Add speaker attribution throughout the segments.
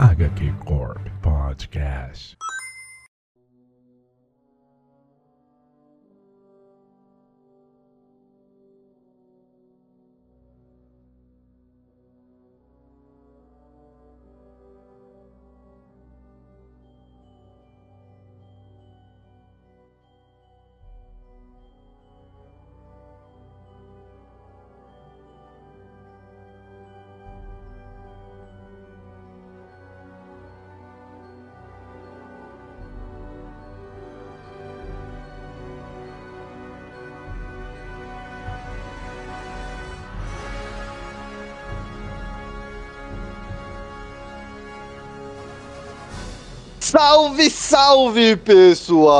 Speaker 1: HQ Corp Podcast.
Speaker 2: Salve, salve, pessoal!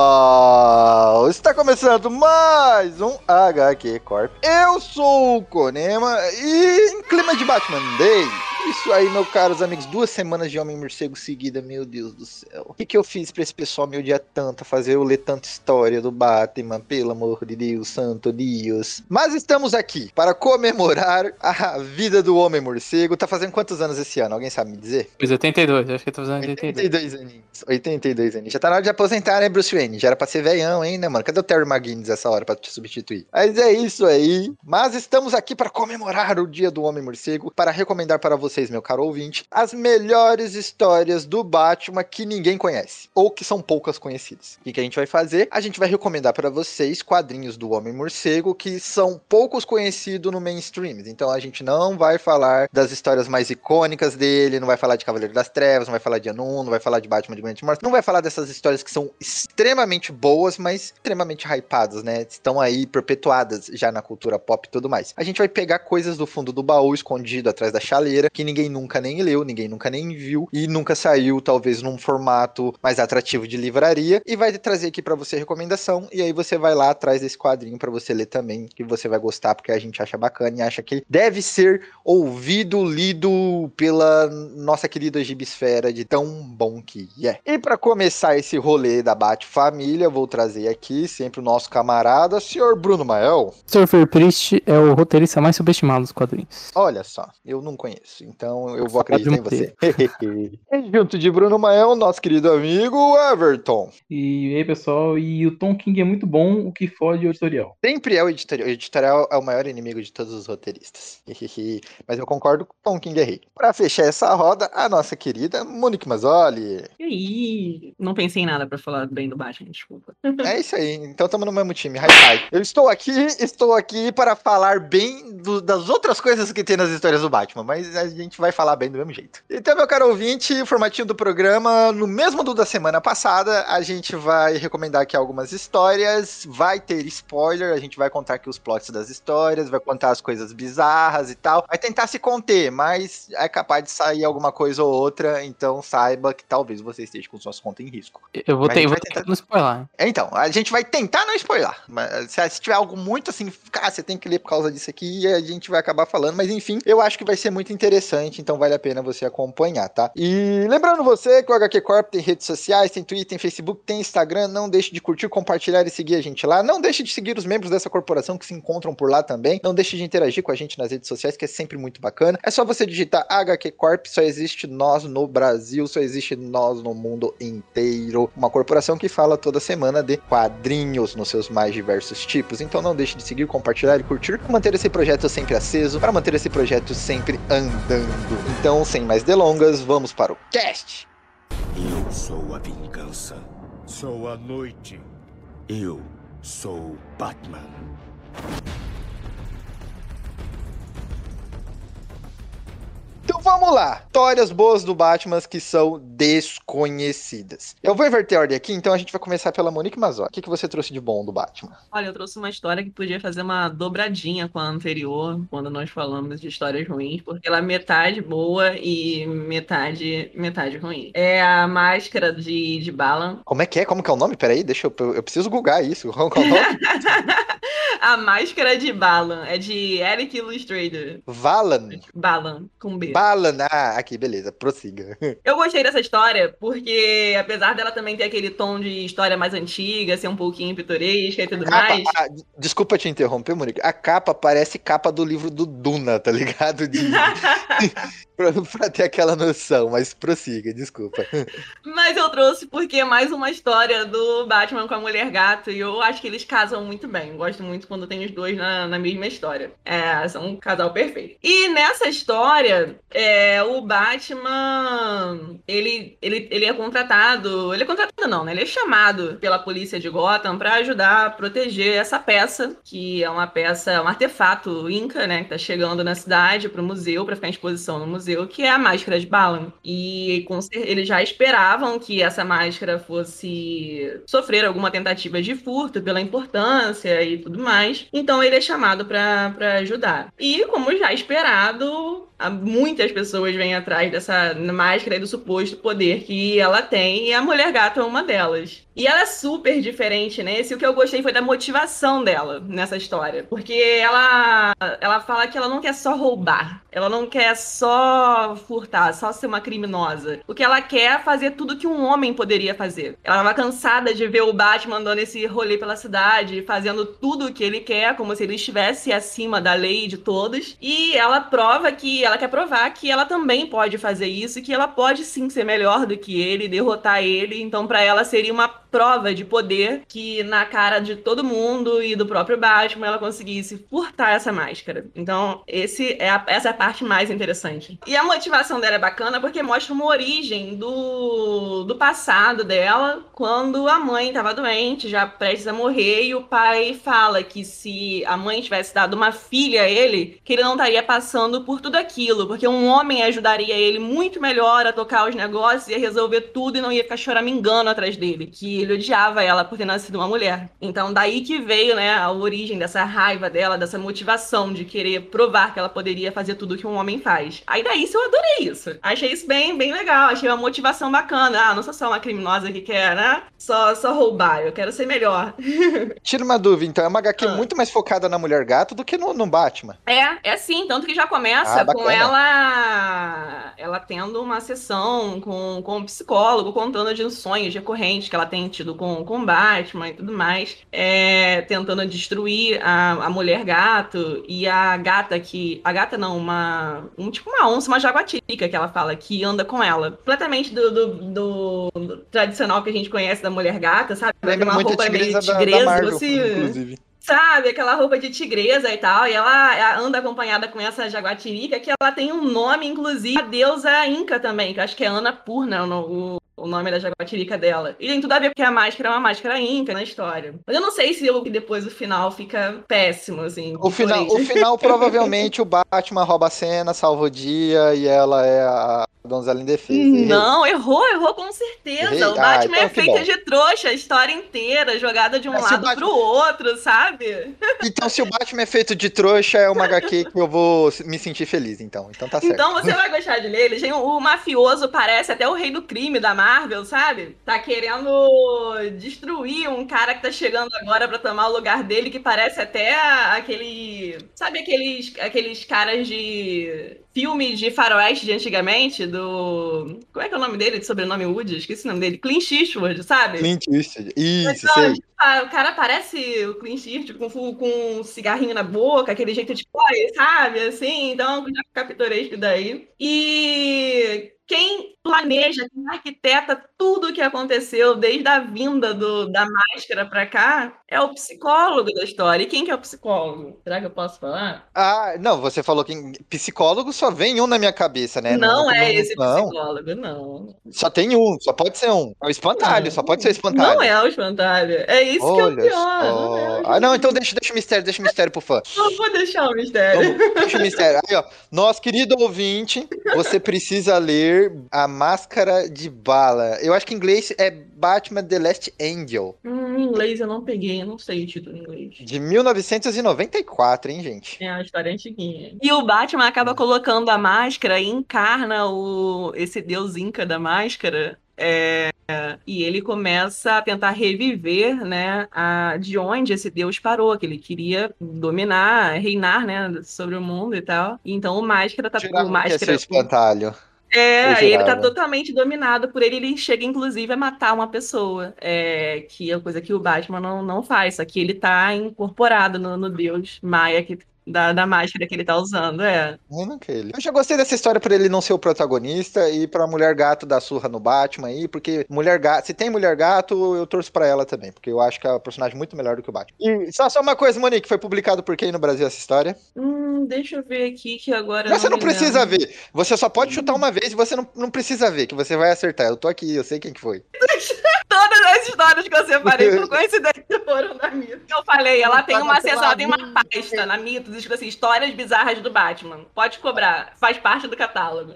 Speaker 2: Está começando mais um HQ Corp. Eu sou o Konema e em clima de Batman Day, isso aí, meus caros amigos, duas semanas de Homem Morcego seguida, meu Deus do céu. O que, que eu fiz pra esse pessoal me odiar tanto, fazer eu ler tanta história do Batman, pelo amor de Deus, santo Deus. Mas estamos aqui para comemorar a vida do Homem Morcego. Tá fazendo quantos anos esse ano? Alguém sabe me dizer?
Speaker 3: Fiz 82, acho que eu tô fazendo 82.
Speaker 2: 82 aninhos. 82 aninhos. Já tá na hora de aposentar, né, Bruce Wayne? Já era pra ser veião, hein, né, mano? Cadê o Terry McGuinness essa hora pra te substituir? Mas é isso aí. Mas estamos aqui para comemorar o dia do Homem Morcego, para recomendar para vocês, meu caro ouvinte, as melhores histórias do Batman que ninguém conhece, ou que são poucas conhecidas. O que, a gente vai fazer? A gente vai recomendar para vocês quadrinhos do Homem Morcego que são poucos conhecidos no mainstream. Então a gente não vai falar das histórias mais icônicas dele, não vai falar de Cavaleiro das Trevas, não vai falar de Anun, não vai falar de Batman de Grant Morrison, não vai falar dessas histórias que são extremamente boas, mas extremamente hypadas, né? Estão aí perpetuadas já na cultura pop e tudo mais. A gente vai pegar coisas do fundo do baú, escondido atrás da chaleira, que ninguém nunca nem leu, ninguém nunca nem viu e nunca saiu, talvez num formato mais atrativo de livraria, e vai trazer aqui para você recomendação. E aí você vai lá atrás desse quadrinho para você ler também, que você vai gostar, porque a gente acha bacana e acha que deve ser ouvido, lido pela nossa querida gibisfera de tão bom que é. E para começar esse rolê da Bate Família, vou trazer aqui sempre o nosso camarada, senhor Bruno Mael.
Speaker 3: Surfer Priest é o roteirista mais subestimado dos quadrinhos.
Speaker 2: Olha só, eu não conheço, então eu vou acreditar em você. e junto de Bruno Mael, nosso querido amigo Everton.
Speaker 4: E aí, pessoal, e o Tom King é muito bom, o que fode o editorial.
Speaker 2: Sempre é o editorial. O editorial é o maior inimigo de todos os roteiristas. Mas eu concordo com o Tom King é rei. Pra fechar essa roda, a nossa querida Monique Mazzoli.
Speaker 5: E aí? Não pensei em nada pra falar bem do Batman, desculpa.
Speaker 2: É isso aí, então estamos no mesmo time, high five. Eu estou aqui, estou aqui para falar bem do- das outras coisas que tem nas histórias do Batman, mas a gente vai falar bem do mesmo jeito. Então, meu caro ouvinte, o formatinho do programa, no mesmo do da semana passada, a gente vai recomendar aqui algumas histórias, vai ter spoiler, a gente vai contar aqui os plots das histórias, vai contar as coisas bizarras e tal, vai tentar se conter, mas é capaz de sair alguma coisa ou outra, então saiba que talvez você esteja com suas contas em risco.
Speaker 3: Eu vou
Speaker 2: Mas a
Speaker 3: ter, vou
Speaker 2: tentar-
Speaker 3: não spoiler.
Speaker 2: É, Então, a gente vai tentar não spoiler. Mas se, se tiver algo muito assim, cara, você tem que ler por causa disso aqui, a gente vai acabar falando. Mas enfim, eu acho que vai ser muito interessante, então vale a pena você acompanhar, tá? E lembrando você que o HQ Corp tem redes sociais, tem Twitter, tem Facebook, tem Instagram. Não deixe de curtir, compartilhar e seguir a gente lá. Não deixe de seguir os membros dessa corporação que se encontram por lá também. Não deixe de interagir com a gente nas redes sociais, que é sempre muito bacana. É só você digitar HQ Corp, só existe nós no Brasil, só existe nós no mundo inteiro. Uma corporação que fala toda semana de quadrinhos nos seus mais diversos tipos. Então não deixe de seguir, compartilhar e curtir para manter esse projeto sempre aceso, para manter esse projeto sempre andando. Então, sem mais delongas, vamos para o cast.
Speaker 6: Eu sou a vingança. Sou a noite. Eu sou Batman.
Speaker 2: Então vamos lá. Histórias boas do Batman que são desconhecidas. Eu vou inverter a ordem aqui, então a gente vai começar pela Monique Mazot. O que, que você trouxe de bom do Batman?
Speaker 5: Olha, eu trouxe uma história que podia fazer uma dobradinha com a anterior, quando nós falamos de histórias ruins, porque ela é metade boa e metade, metade ruim. É a máscara de, de Balan.
Speaker 2: Como é que é? Como que é o nome? Peraí, deixa eu. Eu preciso googar isso. Qual é o nome?
Speaker 5: a máscara de Balan é de Eric Illustrator.
Speaker 2: Valan.
Speaker 5: Balan, com B.
Speaker 2: Balan. Ah, aqui, beleza. Prossiga.
Speaker 5: Eu gostei dessa história porque, apesar dela também ter aquele tom de história mais antiga, ser um pouquinho pitoresca e tudo
Speaker 2: Capa-
Speaker 5: mais.
Speaker 2: ah, desculpa te interromper, Monique. A capa parece capa do livro do Duna, tá ligado? De- pra, pra ter aquela noção, mas prossiga, desculpa.
Speaker 5: Mas eu trouxe porque é mais uma história do Batman com a Mulher Gato e eu acho que eles casam muito bem. Gosto muito quando tem os dois na, na mesma história. É, são um casal perfeito. E nessa história, é, o Batman, ele, ele, ele é contratado, ele é contratado não, né? Ele é chamado pela polícia de Gotham pra ajudar a proteger essa peça, que é uma peça, um artefato inca, né? Que tá chegando na cidade pro museu, pra ficar em exposição no museu, que é a máscara de Balan. E com eles já esperavam que essa máscara fosse sofrer alguma tentativa de furto pela importância e tudo mais. Então ele é chamado pra ajudar. E como já esperado, muitas pessoas vêm atrás dessa máscara e do suposto poder que ela tem, e a Mulher Gato é uma delas. E ela é super diferente nesse, o que eu gostei foi da motivação dela nessa história. Porque ela, ela fala que ela não quer só roubar, ela não quer só furtar, só ser uma criminosa. O que ela quer é fazer tudo que um homem poderia fazer. Ela estava cansada de ver o Batman dando esse rolê pela cidade, fazendo tudo que ele quer, como se ele estivesse acima da lei de todos. E ela prova que ela quer provar que ela também pode fazer isso, que ela pode sim ser melhor do que ele, derrotar ele. Então, para ela seria uma prova de poder que na cara de todo mundo e do próprio Batman ela conseguisse furtar essa máscara. Então, esse é a- essa é a parte mais interessante. E a motivação dela é bacana porque mostra uma origem do, do passado dela, quando a mãe estava doente, já prestes a morrer, e o pai fala que se a mãe tivesse dado uma filha a ele, que ele não estaria passando por tudo aquilo, porque um homem ajudaria ele muito melhor a tocar os negócios e a resolver tudo e não ia ficar choramingando atrás dele, que ele odiava ela por ter nascido uma mulher. Então daí que veio, né, a origem dessa raiva dela, dessa motivação de querer provar que ela poderia fazer tudo que um homem faz. Aí daí isso eu adorei isso. Achei isso bem, bem legal, achei uma motivação bacana. Ah, não sou só uma criminosa que quer, né, só, só roubar, eu quero ser melhor.
Speaker 2: Tira uma dúvida, então, é uma HQ
Speaker 5: Ah.
Speaker 2: muito mais focada na Mulher Gato do que no, no Batman.
Speaker 5: É, é sim, tanto que já começa
Speaker 2: Ah,
Speaker 5: com ela ela tendo uma sessão com, com um psicólogo contando de sonhos recorrentes que ela tem tido com, com Batman e tudo mais, é, tentando destruir a, a mulher gato e a gata que. A gata não, uma. Um, tipo uma onça, uma jaguatirica que ela fala, que anda com ela. Completamente do, do, do- do tradicional que a gente conhece da mulher gata, sabe?
Speaker 2: Lembra
Speaker 5: uma
Speaker 2: muito
Speaker 5: roupa meio
Speaker 2: tigresa da, da Marvel,
Speaker 5: assim,
Speaker 2: inclusive.
Speaker 5: Sabe, aquela roupa de tigresa e tal, e ela ela anda acompanhada com essa jaguatirica, que ela tem um nome, inclusive, a deusa Inca também, que eu acho que é Ana Purna, o, o nome da jaguatirica dela. E tem tudo a ver porque a máscara é uma máscara Inca na história. Mas eu não sei se o- depois o final fica péssimo, assim.
Speaker 2: O final, o final, provavelmente, o Batman rouba a cena, salva o dia e ela é a donzela indefesa.
Speaker 5: Não, errou, errou com certeza.
Speaker 2: Errei?
Speaker 5: O Batman
Speaker 2: Ah, então
Speaker 5: é
Speaker 2: bom.
Speaker 5: de trouxa, a história inteira, jogada de um
Speaker 2: o
Speaker 5: lado
Speaker 2: Batman-
Speaker 5: pro outro, sabe?
Speaker 2: Então, se o Batman é feito de trouxa, é uma HQ que eu vou me sentir feliz, então. Então tá certo.
Speaker 5: Então você vai gostar de ler. Ele tem o, o mafioso, parece até o rei do crime da Marvel, sabe? Tá querendo destruir um cara que tá chegando agora pra tomar o lugar dele, que parece até aquele. Sabe aqueles, aqueles caras de filme de faroeste de antigamente? Do. Como é que é o nome dele? De sobrenome Woody? Esqueci o nome dele. Clint Eastwood, sabe?
Speaker 2: Clint Eastwood. Isso, sei.
Speaker 5: O cara parece o Clint Eastwood com, com um cigarrinho na boca, aquele jeito de pai, sabe? Assim, então já fica pitoresco daí. E quem planeja, quem arquiteta tudo o que aconteceu desde a vinda do- da máscara pra cá é o psicólogo da história. E quem que é o psicólogo? Será que eu posso falar?
Speaker 2: Ah, não, você falou que psicólogo só vem um na minha cabeça, né?
Speaker 5: não, é esse
Speaker 2: não.
Speaker 5: psicólogo, não.
Speaker 2: Só tem um, só pode ser um. É o espantalho,
Speaker 5: Não.
Speaker 2: só pode ser o espantalho.
Speaker 5: Não é o espantalho. É isso que é o
Speaker 2: Olha
Speaker 5: pior. Não, é
Speaker 2: Ah, não, então deixa, deixa o mistério, deixa o mistério pro fã.
Speaker 5: Não vou deixar o mistério.
Speaker 2: Deixa o mistério. Aí, ó. Nosso querido ouvinte, você precisa ler A Máscara de Bala. Eu acho que em inglês é Batman The Last Angel,
Speaker 5: Hum, em inglês eu não peguei, eu não sei o título em inglês.
Speaker 2: de 1994, hein, gente?
Speaker 5: É uma história antiguinha. E o Batman acaba colocando a máscara e encarna o, esse deus inca da máscara. é, e ele começa a tentar reviver, né, a, de onde esse deus parou, que ele queria dominar, reinar, né, sobre o mundo e tal. Então o máscara tá,
Speaker 2: Jurava
Speaker 5: o
Speaker 2: que
Speaker 5: máscara,
Speaker 2: o espantalho.
Speaker 5: é, ele tá totalmente dominado por ele. Ele chega, inclusive, a matar uma pessoa. É, que é coisa que o Batman não, não faz. Só que ele tá incorporado no, no deus Maia que da, da máscara que ele tá usando, é.
Speaker 2: Eu não ele. Eu já gostei dessa história por ele não ser o protagonista e pra Mulher Gato dar surra no Batman aí, porque Mulher Gato, se tem Mulher Gato, eu torço pra ela também, porque eu acho que é um personagem muito melhor do que o Batman. E só, só uma coisa, Monique, foi publicado por quem no Brasil essa história?
Speaker 5: Hum, deixa eu ver aqui que agora.
Speaker 2: Mas você não
Speaker 5: me
Speaker 2: precisa
Speaker 5: lembro.
Speaker 2: ver. Você só pode chutar uma vez e você não, não precisa ver, que você vai acertar. Eu tô aqui, eu sei quem que foi.
Speaker 5: Todas as histórias que eu separei, por coincidência, foram da Mitos. Eu falei, ela tem uma seção, ela tem uma pasta na Mitos, escrito assim, histórias bizarras do Batman. Pode cobrar, faz parte do catálogo.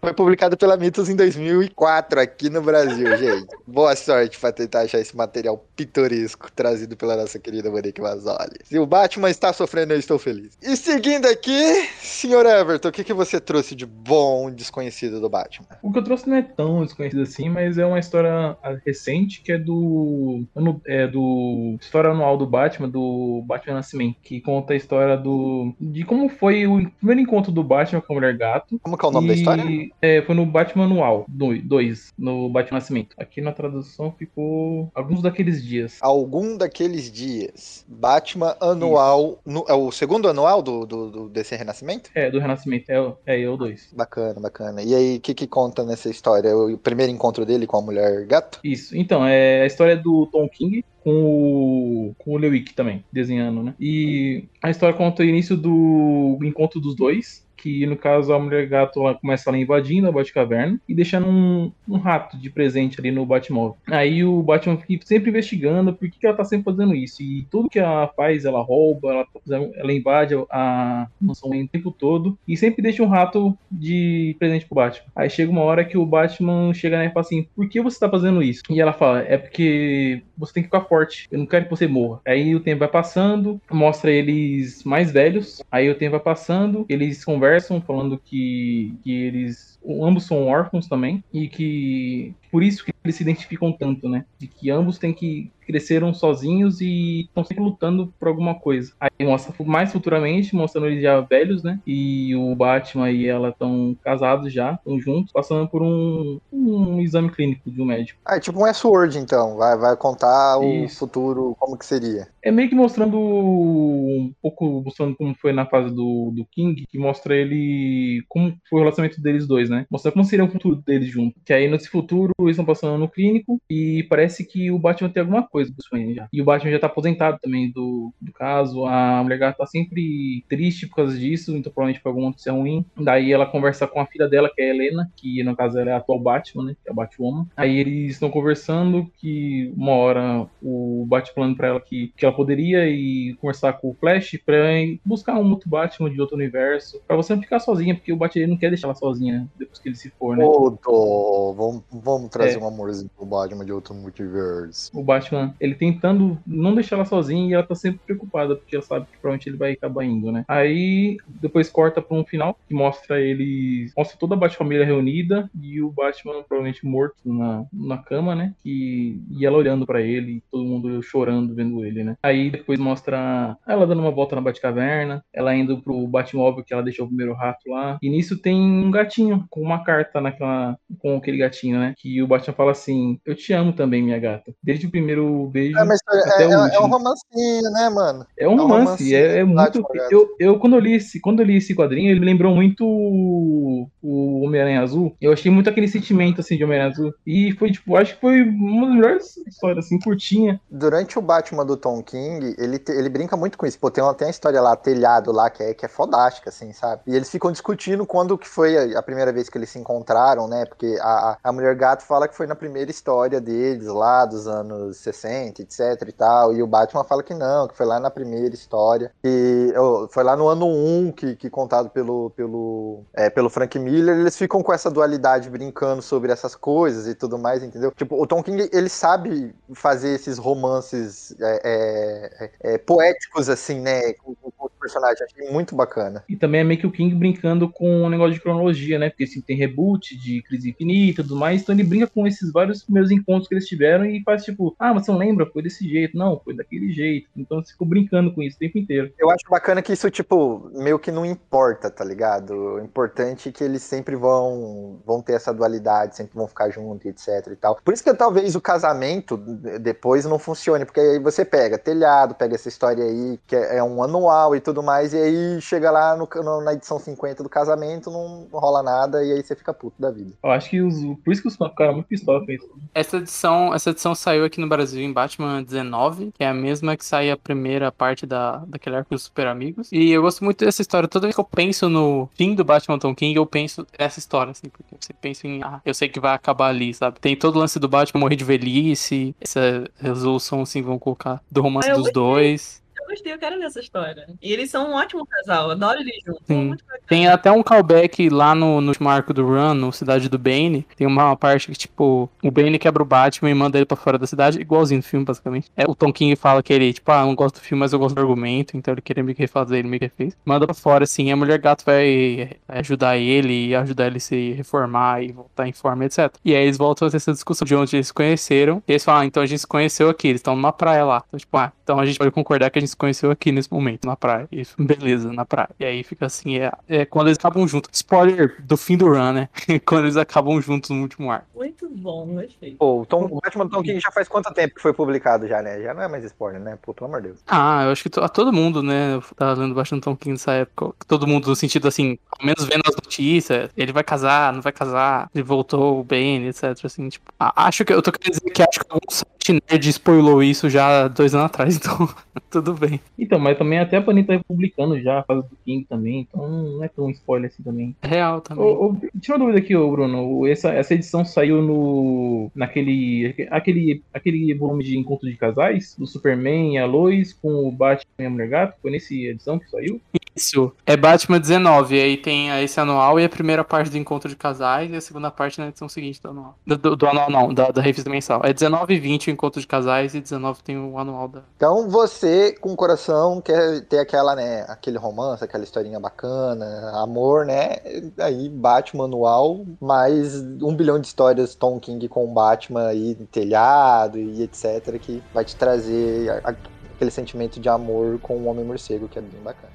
Speaker 2: Foi publicado pela Mitos em 2004 aqui no Brasil, gente. Boa sorte pra tentar achar esse material pitoresco trazido pela nossa querida Monique Mazzoli. Se o Batman está sofrendo, eu estou feliz. E seguindo aqui, senhor Everton, o que, que você trouxe de bom desconhecido do Batman?
Speaker 4: O que eu trouxe não é tão desconhecido assim, mas é uma história ah, recente que é do. É do. História anual do Batman, do Batman Nascimento, que conta a história do. de como foi o primeiro encontro do Batman com a Mulher Gato.
Speaker 2: Como que é o nome da
Speaker 4: E,
Speaker 2: história?
Speaker 4: É, foi no Batman Anual 2, no Batman Nascimento. Aqui na tradução ficou alguns daqueles dias.
Speaker 2: Algum daqueles dias. Batman anual. no- é o segundo anual do, do, do- desse renascimento?
Speaker 4: É, do Renascimento, é, é, é o 2.
Speaker 2: Bacana, bacana. E aí, o que, que conta nessa história? O primeiro encontro dele com a mulher gato?
Speaker 4: Isso. Então, é a história do Tom King com o, com o Lewick também, desenhando, né? E a história conta o início do encontro dos dois. Que no caso a mulher gato ela começa ela invadindo a Batcaverna e deixando um, um rato de presente ali no Batmóvel. Aí o Batman fica sempre investigando por que, que ela tá sempre fazendo isso. E tudo que ela faz, ela rouba, ela, tá ela invade a mansão o tempo todo e sempre deixa um rato de presente pro Batman. Aí chega uma hora que o Batman chega nela e fala assim: Por que você tá fazendo isso? E ela fala: É porque você tem que ficar forte. Eu não quero que você morra. Aí o tempo vai passando, mostra eles mais velhos. Aí o tempo vai passando, eles conversam falando que, que eles ambos são órfãos também e que por isso que eles se identificam tanto, né? De que ambos têm que cresceram sozinhos e estão sempre lutando por alguma coisa. Aí mostra mais futuramente, mostrando eles já velhos, né? E o Batman e ela estão casados já, estão juntos, passando por um, um exame clínico de um médico.
Speaker 2: Ah, é tipo um S-Word, então. Vai, vai contar o
Speaker 4: Isso.
Speaker 2: futuro, como que seria.
Speaker 4: É meio que mostrando um pouco, mostrando como foi na fase do, do King, que mostra ele como foi o relacionamento deles dois, né? Mostra como seria o futuro deles juntos. Que aí nesse futuro eles estão passando no clínico e parece que o Batman tem alguma coisa do Wayne já. E o Batman já tá aposentado também do, do caso. A mulher gata tá sempre triste por causa disso, então provavelmente por alguma notícia ruim. Daí ela conversa com a filha dela, que é a Helena, que no caso ela é a atual Batman, né? Que é a Batwoman. Aí eles estão conversando que uma hora o Batman falando pra ela que, que ela poderia ir conversar com o Flash pra ir buscar um outro Batman de outro universo. Pra você não ficar sozinha, porque o Batman não quer deixar ela sozinha né, depois que ele se for, né?
Speaker 2: Ô, vamos, vamos trazer
Speaker 4: É.
Speaker 2: um amorzinho pro Batman de outro multiverso.
Speaker 4: o Batman, ele tentando não deixar ela sozinha e ela tá sempre preocupada, porque ela sabe que provavelmente ele vai acabar indo, né? Aí depois corta pra um final que mostra ele. Mostra toda a Batfamília reunida e o Batman provavelmente morto na, na cama, né? E, e ela olhando pra ele, todo mundo chorando vendo ele, né? Aí depois mostra ela dando uma volta na Batcaverna, ela indo pro Batmóvel que ela deixou o primeiro rato lá. E nisso tem um gatinho com uma carta naquela. com aquele gatinho, né? Que o Batman fala assim: Eu te amo também, minha gata. Desde o primeiro beijo.
Speaker 2: É, uma história,
Speaker 4: Até
Speaker 2: é,
Speaker 4: o
Speaker 2: é- é um romancinho, né, mano?
Speaker 4: É um
Speaker 2: um
Speaker 4: romance, é, é muito. Eu, eu, quando, eu li esse, quando eu li esse quadrinho, ele me lembrou muito o, o Homem-Aranha Azul. Eu achei muito aquele sentimento assim de Homem-Aranha Azul. E foi, tipo, acho que foi uma das melhores histórias, assim, curtinha.
Speaker 2: Durante o Batman do Tom King, ele, te- ele brinca muito com isso. Pô, tem uma, tem a história lá, telhado lá, que é, que é fodástica, assim, sabe? E eles ficam discutindo quando que foi a, a primeira vez que eles se encontraram, né? Porque a, a, a Mulher Gato fala que foi na primeira história deles, lá dos anos 60, etc e tal. E o Batman fala que não, que foi lá na primeira história. E foi lá no ano 1 que, que contado pelo, pelo, é, pelo Frank Miller. Eles ficam com essa dualidade brincando sobre essas coisas e tudo mais, entendeu? Tipo, o Tom King, ele sabe fazer esses romances é, é, é, poéticos, assim, né? Com, com os personagens. Achei muito bacana.
Speaker 4: E também é meio que o King brincando com o negócio de cronologia, né? Porque assim, tem reboot de Crise Infinita e tudo mais. Então ele brinca com esses vários primeiros encontros que eles tiveram e faz tipo, ah, você não lembra? Foi desse jeito. Não, foi daquele jeito. Então eles ficam brincando com isso o tempo inteiro.
Speaker 2: Eu acho bacana que isso, tipo, meio que não importa, tá ligado? O importante é que eles sempre vão, vão ter essa dualidade, sempre vão ficar juntos, etc e tal. Por isso que talvez o casamento depois não funcione, porque aí você pega telhado, pega essa história aí, que é é um anual e tudo tudo mais, e aí chega lá no- no- na edição 50 do casamento, não rola nada, e aí você fica puto da vida.
Speaker 4: Eu acho que os, por isso que os fãs ficaram muito pistola com isso.
Speaker 3: Essa edição, essa edição saiu aqui no Brasil em Batman 19, que é a mesma que sai a primeira parte da, daquele arco dos Super Amigos. E eu gosto muito dessa história. Toda vez que eu penso no fim do Batman Tom King, eu penso nessa história, assim, porque você pensa em, ah, eu sei que vai acabar ali, sabe? Tem todo o lance do Batman morrer de velhice, essa resolução, assim, vão colocar do romance
Speaker 5: Ah,
Speaker 3: dos dois.
Speaker 5: Eu gostei, eu quero ver essa história. E eles são um ótimo casal, adoro eles juntos.
Speaker 3: Sim. Tem até um callback lá no, no último arco do Run, no Cidade do Bane. Tem uma parte que, tipo, o Bane quebra o Batman e manda ele pra fora da cidade, igualzinho no filme, basicamente. É, o Tom King fala que ele, tipo, ah, eu não gosto do filme, mas eu gosto do argumento, então ele queria meio que refazer, ele meio que fez. Manda pra fora, assim, a Mulher Gato vai ajudar ele e ajudar ele a se reformar e voltar em forma, etc. E aí eles voltam a ter essa discussão de onde eles se conheceram. E eles falam, ah, então a gente se conheceu aqui, eles estão numa praia lá. Então, tipo, ah, então a gente pode concordar que a gente se conheceu aqui nesse momento, na praia. Isso, beleza, na praia. E aí fica assim, é, é quando eles acabam juntos. Spoiler do fim do run, né? quando eles acabam juntos no último arco.
Speaker 5: Muito bom, gostei.
Speaker 2: Pô, o, Tom, o Batman Tom King já faz quanto tempo que foi publicado já, né? Já não é mais spoiler, né? Pô, pelo amor de Deus.
Speaker 3: Ah, eu acho que to- a todo mundo, né, tá lendo bastante Tom King nessa época. Todo mundo no sentido assim, ao menos vendo as notícias, ele vai casar, não vai casar, ele voltou bem, etc. Assim, tipo, acho que eu tô querendo dizer que acho que algum site nerd spoilou isso já dois anos atrás, então tudo bem.
Speaker 4: Então, mas também até a Panini tá republicando já a fase do King também, então não é tão spoiler assim também.
Speaker 3: É Real também.
Speaker 4: Ô, ô, tira uma dúvida aqui, ô Bruno. Essa, essa edição saiu no. naquele. aquele, aquele volume de encontro de casais, do Superman e a Lois, com o Batman e a Mulher Gato. Foi nessa edição que saiu?
Speaker 3: Isso. É Batman 19, aí tem esse anual e a primeira parte do encontro de casais e a segunda parte na edição seguinte do anual. Do, do- do anual não, da, da revista mensal. É 19 e 20 o encontro de casais e 19 tem o anual da.
Speaker 2: Então você, com o coração, quer ter aquela, né? Aquele romance, aquela historinha bacana, amor, né? Aí bate o manual, mais um bilhão de histórias Tom King com Batman aí, telhado e etc. Que vai te trazer aquele sentimento de amor com o Homem Morcego, que é bem bacana.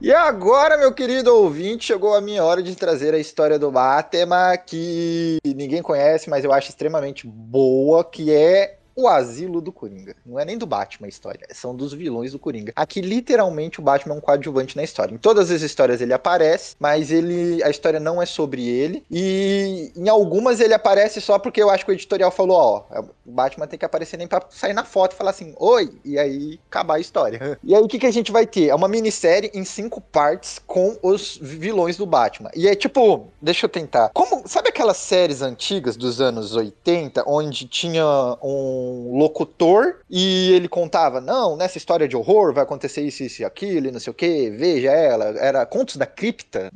Speaker 2: E agora, meu querido ouvinte, chegou a minha hora de trazer a história do Batman, que ninguém conhece, mas eu acho extremamente boa, que é o asilo do Coringa. Não é nem do Batman a história, são dos vilões do Coringa. Aqui, literalmente, o Batman é um coadjuvante na história. Em todas as histórias ele aparece, mas ele a história não é sobre ele. E em algumas ele aparece só porque eu acho que o editorial falou, ó, o Batman tem que aparecer nem pra sair na foto e falar assim, oi, e aí acabar a história. E aí o que, que a gente vai ter? É uma minissérie em cinco partes com os vilões do Batman. E é tipo, deixa eu tentar. Como, sabe aquelas séries antigas dos anos 80, onde tinha um locutor e ele contava, não, nessa história de horror vai acontecer isso, isso e aquilo, e não sei o que, veja ela, era Contos da Cripta?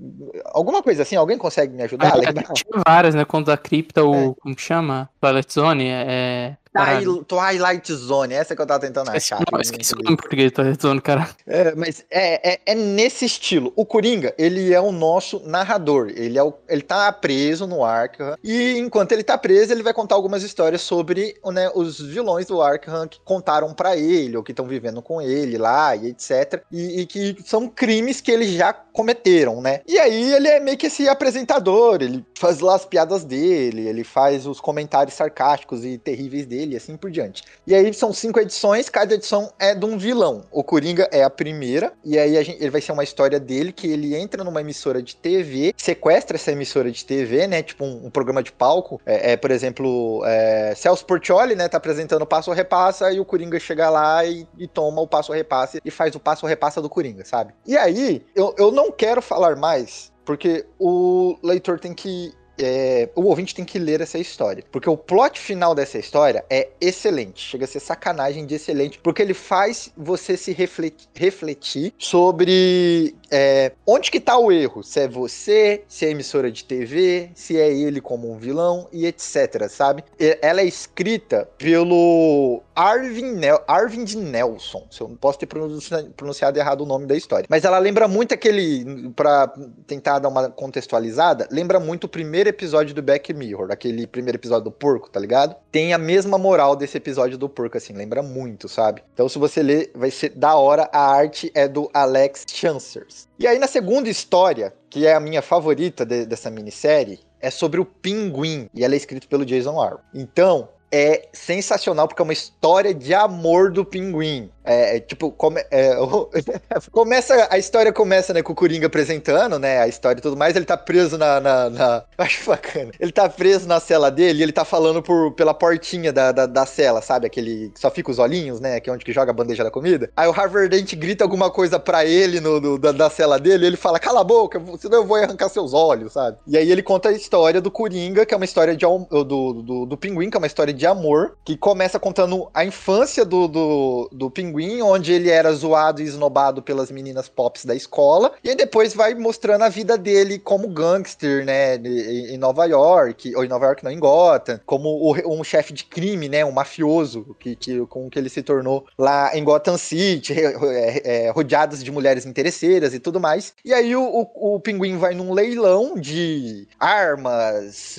Speaker 2: Alguma coisa assim, alguém consegue me ajudar a lembrar?
Speaker 3: Tinha várias, né? Quando da cripta, o. Como que chama? Twilight Zone? É. caralho.
Speaker 2: Twilight Twilight Zone, essa que eu tava tentando achar.
Speaker 3: não, esqueci o nome em português, Twilight Zone, cara.
Speaker 2: É, mas é, é, é nesse estilo. O Coringa, ele é o nosso narrador. Ele, é o, ele tá preso no Arkham. E enquanto ele tá preso, ele vai contar algumas histórias sobre né, os vilões do Arkham que contaram pra ele, ou que estão vivendo com ele lá, e etc. E, e que são crimes que eles já cometeram, né? E aí ele é meio que esse apresentador, ele faz lá as piadas dele, ele faz os comentários sarcásticos e terríveis dele, e assim por diante. E aí são cinco edições, cada edição é de um vilão. O Coringa é a primeira, e aí gente- ele vai ser uma história dele que ele entra numa emissora de TV, sequestra essa emissora de TV, né? Tipo um, um programa de palco. É, é, por exemplo, é, Celso Portioli, né? Tá apresentando o Passo ou Repassa, e o Coringa chega lá e, e toma o Passo ou Repasse e faz o Passo ou Repassa do Coringa, sabe? E aí, eu, eu não quero falar mais, porque o leitor tem que é, o ouvinte tem que ler essa história. Porque o plot final dessa história é excelente. Chega a ser sacanagem de excelente. Porque ele faz você se refletir, refletir sobre é, onde que tá o erro. Se é você, se é emissora de TV, se é ele como um vilão e etc, sabe? Ela é escrita pelo Arvin, Nel Arvind Nelson. Se eu não posso ter pronuncia- pronunciado errado o nome da história. Mas ela lembra muito aquele, pra tentar dar uma contextualizada, lembra muito o primeiro episódio do Back Mirror, aquele primeiro episódio do porco, tá ligado? Tem a mesma moral desse episódio do porco, assim, lembra muito, sabe? Então se você ler, vai ser da hora. A arte é do Alex Chancers. E aí na segunda história, que é a minha favorita de- dessa minissérie, é sobre o Pinguim, e ela é escrita pelo Jason Aaron. Então, é sensacional porque é uma história de amor do pinguim. É, é, tipo, come, é, o- começa, a história começa, né, com o Coringa apresentando, né, a história e tudo mais, ele tá preso na, na, na- acho bacana, ele tá preso na cela dele e ele tá falando por, pela portinha da, da, da cela, sabe, aquele que só fica os olhinhos, né, que é onde que joga a bandeja da comida, aí o Harvard Dent grita alguma coisa pra ele no, no- da, da cela dele, e ele fala, cala a boca, senão eu vou arrancar seus olhos, sabe, e aí ele conta a história do Coringa, que é uma história de, am- do, do, do Pinguim, que é uma história de amor, que começa contando a infância do, do, do Pinguim, onde ele era zoado e esnobado pelas meninas pops da escola, e depois vai mostrando a vida dele como gangster, né, em Nova York, ou em Nova York não, em Gotham, como um chefe de crime, né, um mafioso, que, que, com que ele se tornou lá em Gotham City, é, é, rodeados de mulheres interesseiras e tudo mais. E aí o, o, o Pinguim vai num leilão de armas,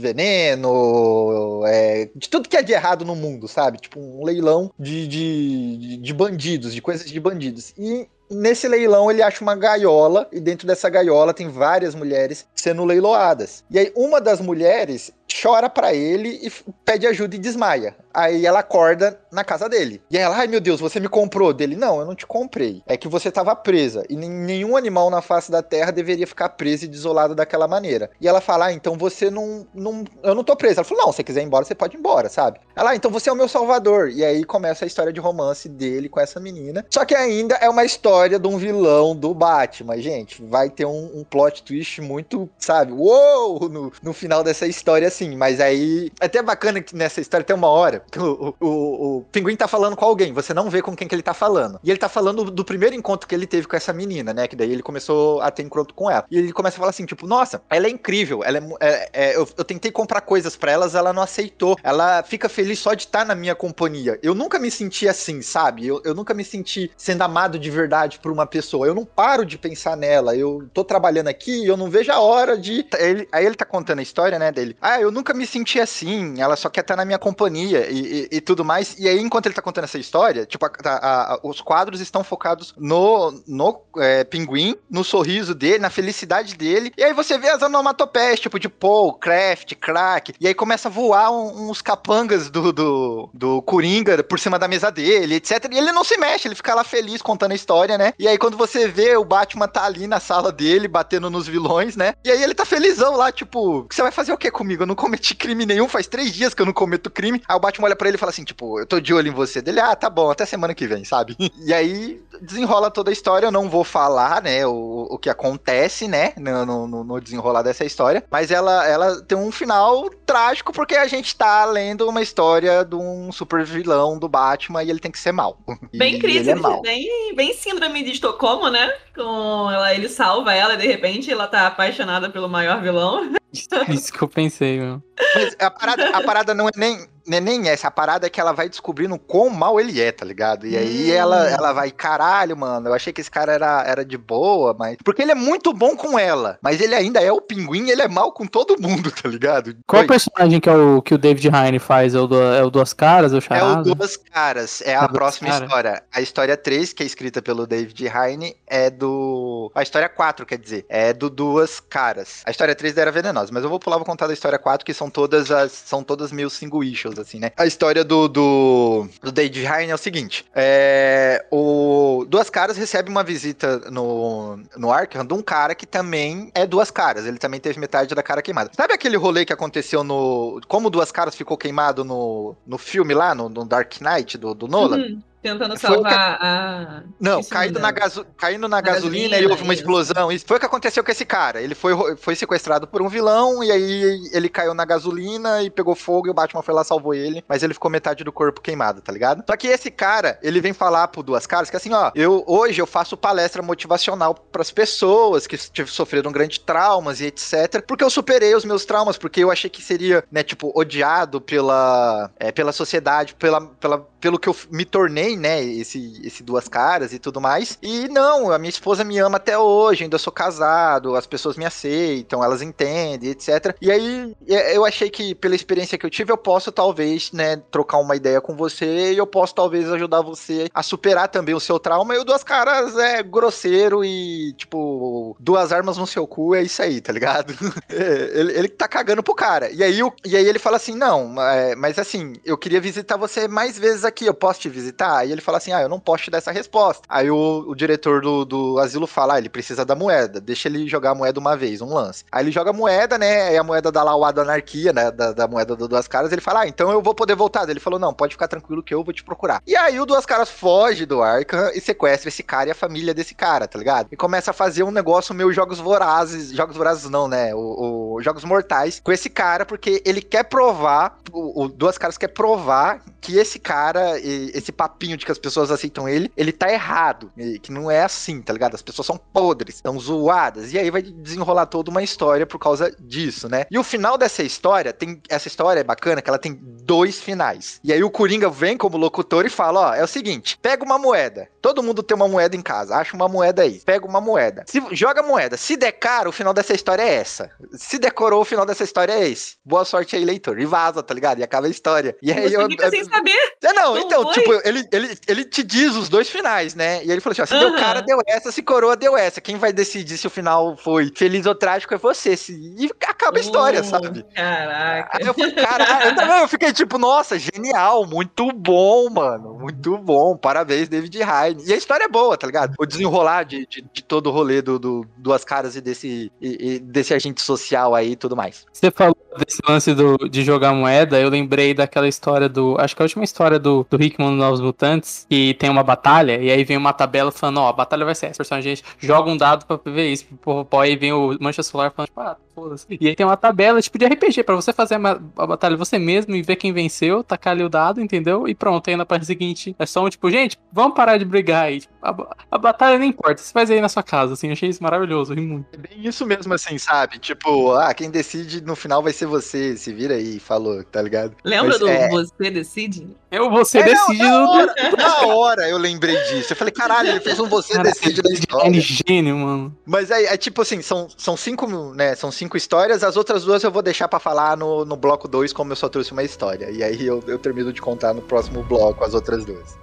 Speaker 2: veneno, é, de tudo que é de errado no mundo, sabe? Tipo um leilão de, de, de bandidos, de coisas de bandidos. E nesse leilão ele acha uma gaiola e dentro dessa gaiola tem várias mulheres sendo leiloadas. E aí uma das mulheres chora pra ele e pede ajuda e desmaia. Aí ela acorda na casa dele. E ela, ai meu Deus, você me comprou dele? Não, eu não te comprei. É que você tava presa. E nenhum animal na face da terra deveria ficar preso e desolado daquela maneira. E ela fala, ah, então você não, não. Eu não tô presa. Ela falou, não, se você quiser ir embora, você pode ir embora, sabe? Ela, ah, então você é o meu salvador. E aí começa a história de romance dele com essa menina. Só que ainda é uma história de um vilão do Batman, gente. Vai ter um, um plot twist muito, sabe? Uou! No, no final dessa história, assim. Mas aí. É até bacana que nessa história tem uma hora que o, o, o, o pinguim tá falando com alguém. Você não vê com quem que ele tá falando. E ele tá falando do primeiro encontro que ele teve com essa menina, né? Que daí ele começou a ter encontro com ela. E ele começa a falar assim, tipo, nossa, ela é incrível. Ela é, é- é- eu, eu tentei comprar coisas pra elas, ela não aceitou. Ela fica feliz só de estar na minha companhia. Eu nunca me senti assim, sabe? Eu, eu nunca me senti sendo amado de verdade por uma pessoa. Eu não paro de pensar nela. Eu tô trabalhando aqui e eu não vejo a hora de. Ele, aí ele tá contando a história, né, dele. Ah, eu nunca me senti assim. Ela só quer estar na minha companhia e, e- e tudo mais. E aí, enquanto ele tá contando essa história, tipo, a- a- a- os quadros estão focados no, no é, pinguim, no sorriso dele, na felicidade dele. E aí você vê as onomatopeias, tipo, de Paul, Craft, Crack. E aí começa a voar um- uns capangas do, do, do Coringa por cima da mesa dele, etc. E ele não se mexe, ele fica lá feliz contando a história, né? E aí quando você vê, o Batman tá ali na sala dele, batendo nos vilões, né? E aí ele tá felizão lá, tipo, você vai fazer o que comigo? Eu não cometi crime nenhum, faz três dias que eu não cometo crime. Aí o Batman olha pra ele e fala assim, tipo, eu tô de olho em você. Dele, ah, tá bom, até semana que vem, sabe? E aí desenrola toda a história, eu não vou falar, né, o, o que acontece, né, no, no, no desenrolar dessa história, mas ela, ela tem um final trágico porque a gente tá lendo uma história de um super vilão do Batman e ele tem que ser mal.
Speaker 5: Bem crise,
Speaker 2: é mal.
Speaker 5: bem, bem síndrome de Estocolmo, né? Com ela, ele salva ela e de repente ela tá apaixonada pelo maior vilão.
Speaker 3: Isso que eu pensei, meu.
Speaker 2: Mas a parada, a parada não é nem, não é nem essa, a parada é que ela vai descobrindo quão mal ele é, tá ligado? E aí
Speaker 5: Hum.
Speaker 2: ela, ela vai, caralho, mano, eu achei que esse cara era, era de boa, mas. Porque ele é muito bom com ela, mas ele ainda é o pinguim, ele é mal com todo mundo, tá ligado?
Speaker 3: Qual
Speaker 2: Oi.
Speaker 3: personagem que, é o, que o David Heine faz? É o, do, é o Duas Caras? É o
Speaker 2: É o? Duas Caras, é a
Speaker 3: Duas
Speaker 2: próxima
Speaker 3: Caras.
Speaker 2: história. A história 3, que é escrita pelo David Heine, é do. A história 4, quer dizer, é do Duas Caras. A história 3 era venenosa, mas eu vou pular, vou contar da história 4, que são todas as. São todas meio single issues, assim, né? A história do, do, do Heine é o seguinte: é, o Duas Caras recebe uma visita no, no Arkham de um cara que também é Duas Caras. Ele também teve metade da cara queimada. Sabe aquele rolê que aconteceu no. Como Duas Caras ficou queimado no, no filme lá, no, no Dark Knight do, do Nolan?
Speaker 5: Uhum, Tentando
Speaker 2: o que-
Speaker 5: salvar a.
Speaker 2: Não, caindo na, gaso... caindo na,
Speaker 5: Na
Speaker 2: gasolina,
Speaker 5: gasolina,
Speaker 2: e houve uma explosão. Isso foi o que aconteceu com esse cara. Ele foi, foi sequestrado por um vilão, e aí ele caiu na gasolina e pegou fogo, e o Batman foi lá e salvou ele, mas ele ficou metade do corpo queimado, tá ligado? Só que esse cara, ele vem falar pro Duas Caras que assim, ó, eu hoje eu faço palestra motivacional pras pessoas que sofreram grandes traumas e etc, porque eu superei os meus traumas, porque eu achei que seria, né, tipo, odiado pela, é, pela sociedade, pela, pela, pelo que eu me tornei tem, né, esse, esse duas caras e tudo mais. E não, a minha esposa me ama até hoje, ainda sou casado, as pessoas me aceitam, elas entendem, etc. E aí é, eu achei que, pela experiência que eu tive, eu posso talvez, né, trocar uma ideia com você e eu posso talvez ajudar você a superar também o seu trauma. E o Duas Caras é grosseiro e, tipo, duas armas no seu cu, é isso aí, tá ligado? É, ele, ele tá cagando pro cara. E aí, e aí ele fala assim: não, é, mas assim, eu queria visitar você mais vezes aqui, eu posso te visitar? E ele fala assim: ah, eu não posso te dar essa resposta. Aí o, o diretor do, do asilo fala: ah, ele precisa da moeda, deixa ele jogar a moeda uma vez, um lance. Aí ele joga a moeda, né? Aí a moeda dá lá o anarquia, né? Da, da moeda do Duas Caras. Ele fala: ah, então eu vou poder voltar. Ele falou: não, pode ficar tranquilo que eu vou te procurar. E aí o Duas Caras foge do Arkham e sequestra esse cara e a família desse cara, tá ligado? E começa a fazer um negócio meio jogos vorazes. Jogos vorazes não, né? O, o Jogos Mortais com esse cara, porque ele quer provar, o, o Duas Caras quer provar que esse cara, esse papinho de que as pessoas aceitam ele, ele tá errado. Que não é assim, tá ligado? As pessoas são podres, são zoadas. E aí vai desenrolar toda uma história por causa disso, né? E o final dessa história, tem essa história é bacana que ela tem dois finais. E aí o Coringa vem como locutor e fala: ó, é o seguinte, pega uma moeda. Todo mundo tem uma moeda em casa, acha uma moeda aí. Pega uma moeda. Se, joga a moeda. Se der caro, o final dessa história é essa. Se decorou, o final dessa história é esse. Boa sorte aí, leitor. E vaza, tá ligado? E acaba a história. E aí
Speaker 5: Você
Speaker 2: eu.
Speaker 5: fica sem saber.
Speaker 2: É, não,
Speaker 5: Não
Speaker 2: então,
Speaker 5: foi?
Speaker 2: tipo, ele, ele, ele te diz os dois finais, né? E ele falou assim: ó, se deu
Speaker 5: Aham.
Speaker 2: cara, deu essa, se coroa, deu essa. Quem vai decidir se o final foi feliz ou trágico é você. Se... E acaba a história,
Speaker 5: Oh,
Speaker 2: sabe?
Speaker 5: Caraca.
Speaker 2: Aí eu falei, caralho, eu também eu fiquei tipo, nossa, genial, muito bom, mano, muito bom, parabéns, David Hine. E a história é boa, tá ligado? O desenrolar de, de, de todo o rolê do, do Duas Caras e desse, e- e desse agente social aí e tudo mais.
Speaker 3: Você falou desse lance do, de jogar moeda, eu lembrei daquela história do. Acho que é a última história do, do Rickman nos Novos Mutantes, que tem uma batalha, e aí vem uma tabela falando, ó, a batalha vai ser essa. O personagem joga um dado pra ver isso. Pô, aí vem o Mancha Solar falando, tipo, ah, foda-se. E aí tem uma tabela, tipo, de RPG, pra você fazer a, batalha você mesmo e ver quem venceu, tacar ali o dado, entendeu? E pronto, aí na página seguinte é só um tipo, gente, vamos parar de brigar aí. A, a batalha não importa, você faz aí na sua casa, assim, eu achei isso maravilhoso, ri muito.
Speaker 2: É bem isso mesmo, assim, sabe? Tipo, ah, quem decide no final vai ser você, se vira aí, falou, tá ligado?
Speaker 5: Lembra
Speaker 2: Mas,
Speaker 5: do
Speaker 2: é-
Speaker 5: Você Decide?
Speaker 3: Eu, você
Speaker 2: É, não,
Speaker 3: decide
Speaker 2: na
Speaker 3: no-
Speaker 2: hora, na hora eu lembrei disso. Eu falei, caralho, ele fez um você
Speaker 3: Cara,
Speaker 2: decide
Speaker 3: é
Speaker 2: história.
Speaker 3: gênio, mano.
Speaker 2: Mas é, é tipo assim, são, são cinco, né? São cinco histórias, as outras duas eu vou deixar pra falar no, no bloco 2, como eu só trouxe uma história. E aí eu, eu termino de contar no próximo bloco as outras duas.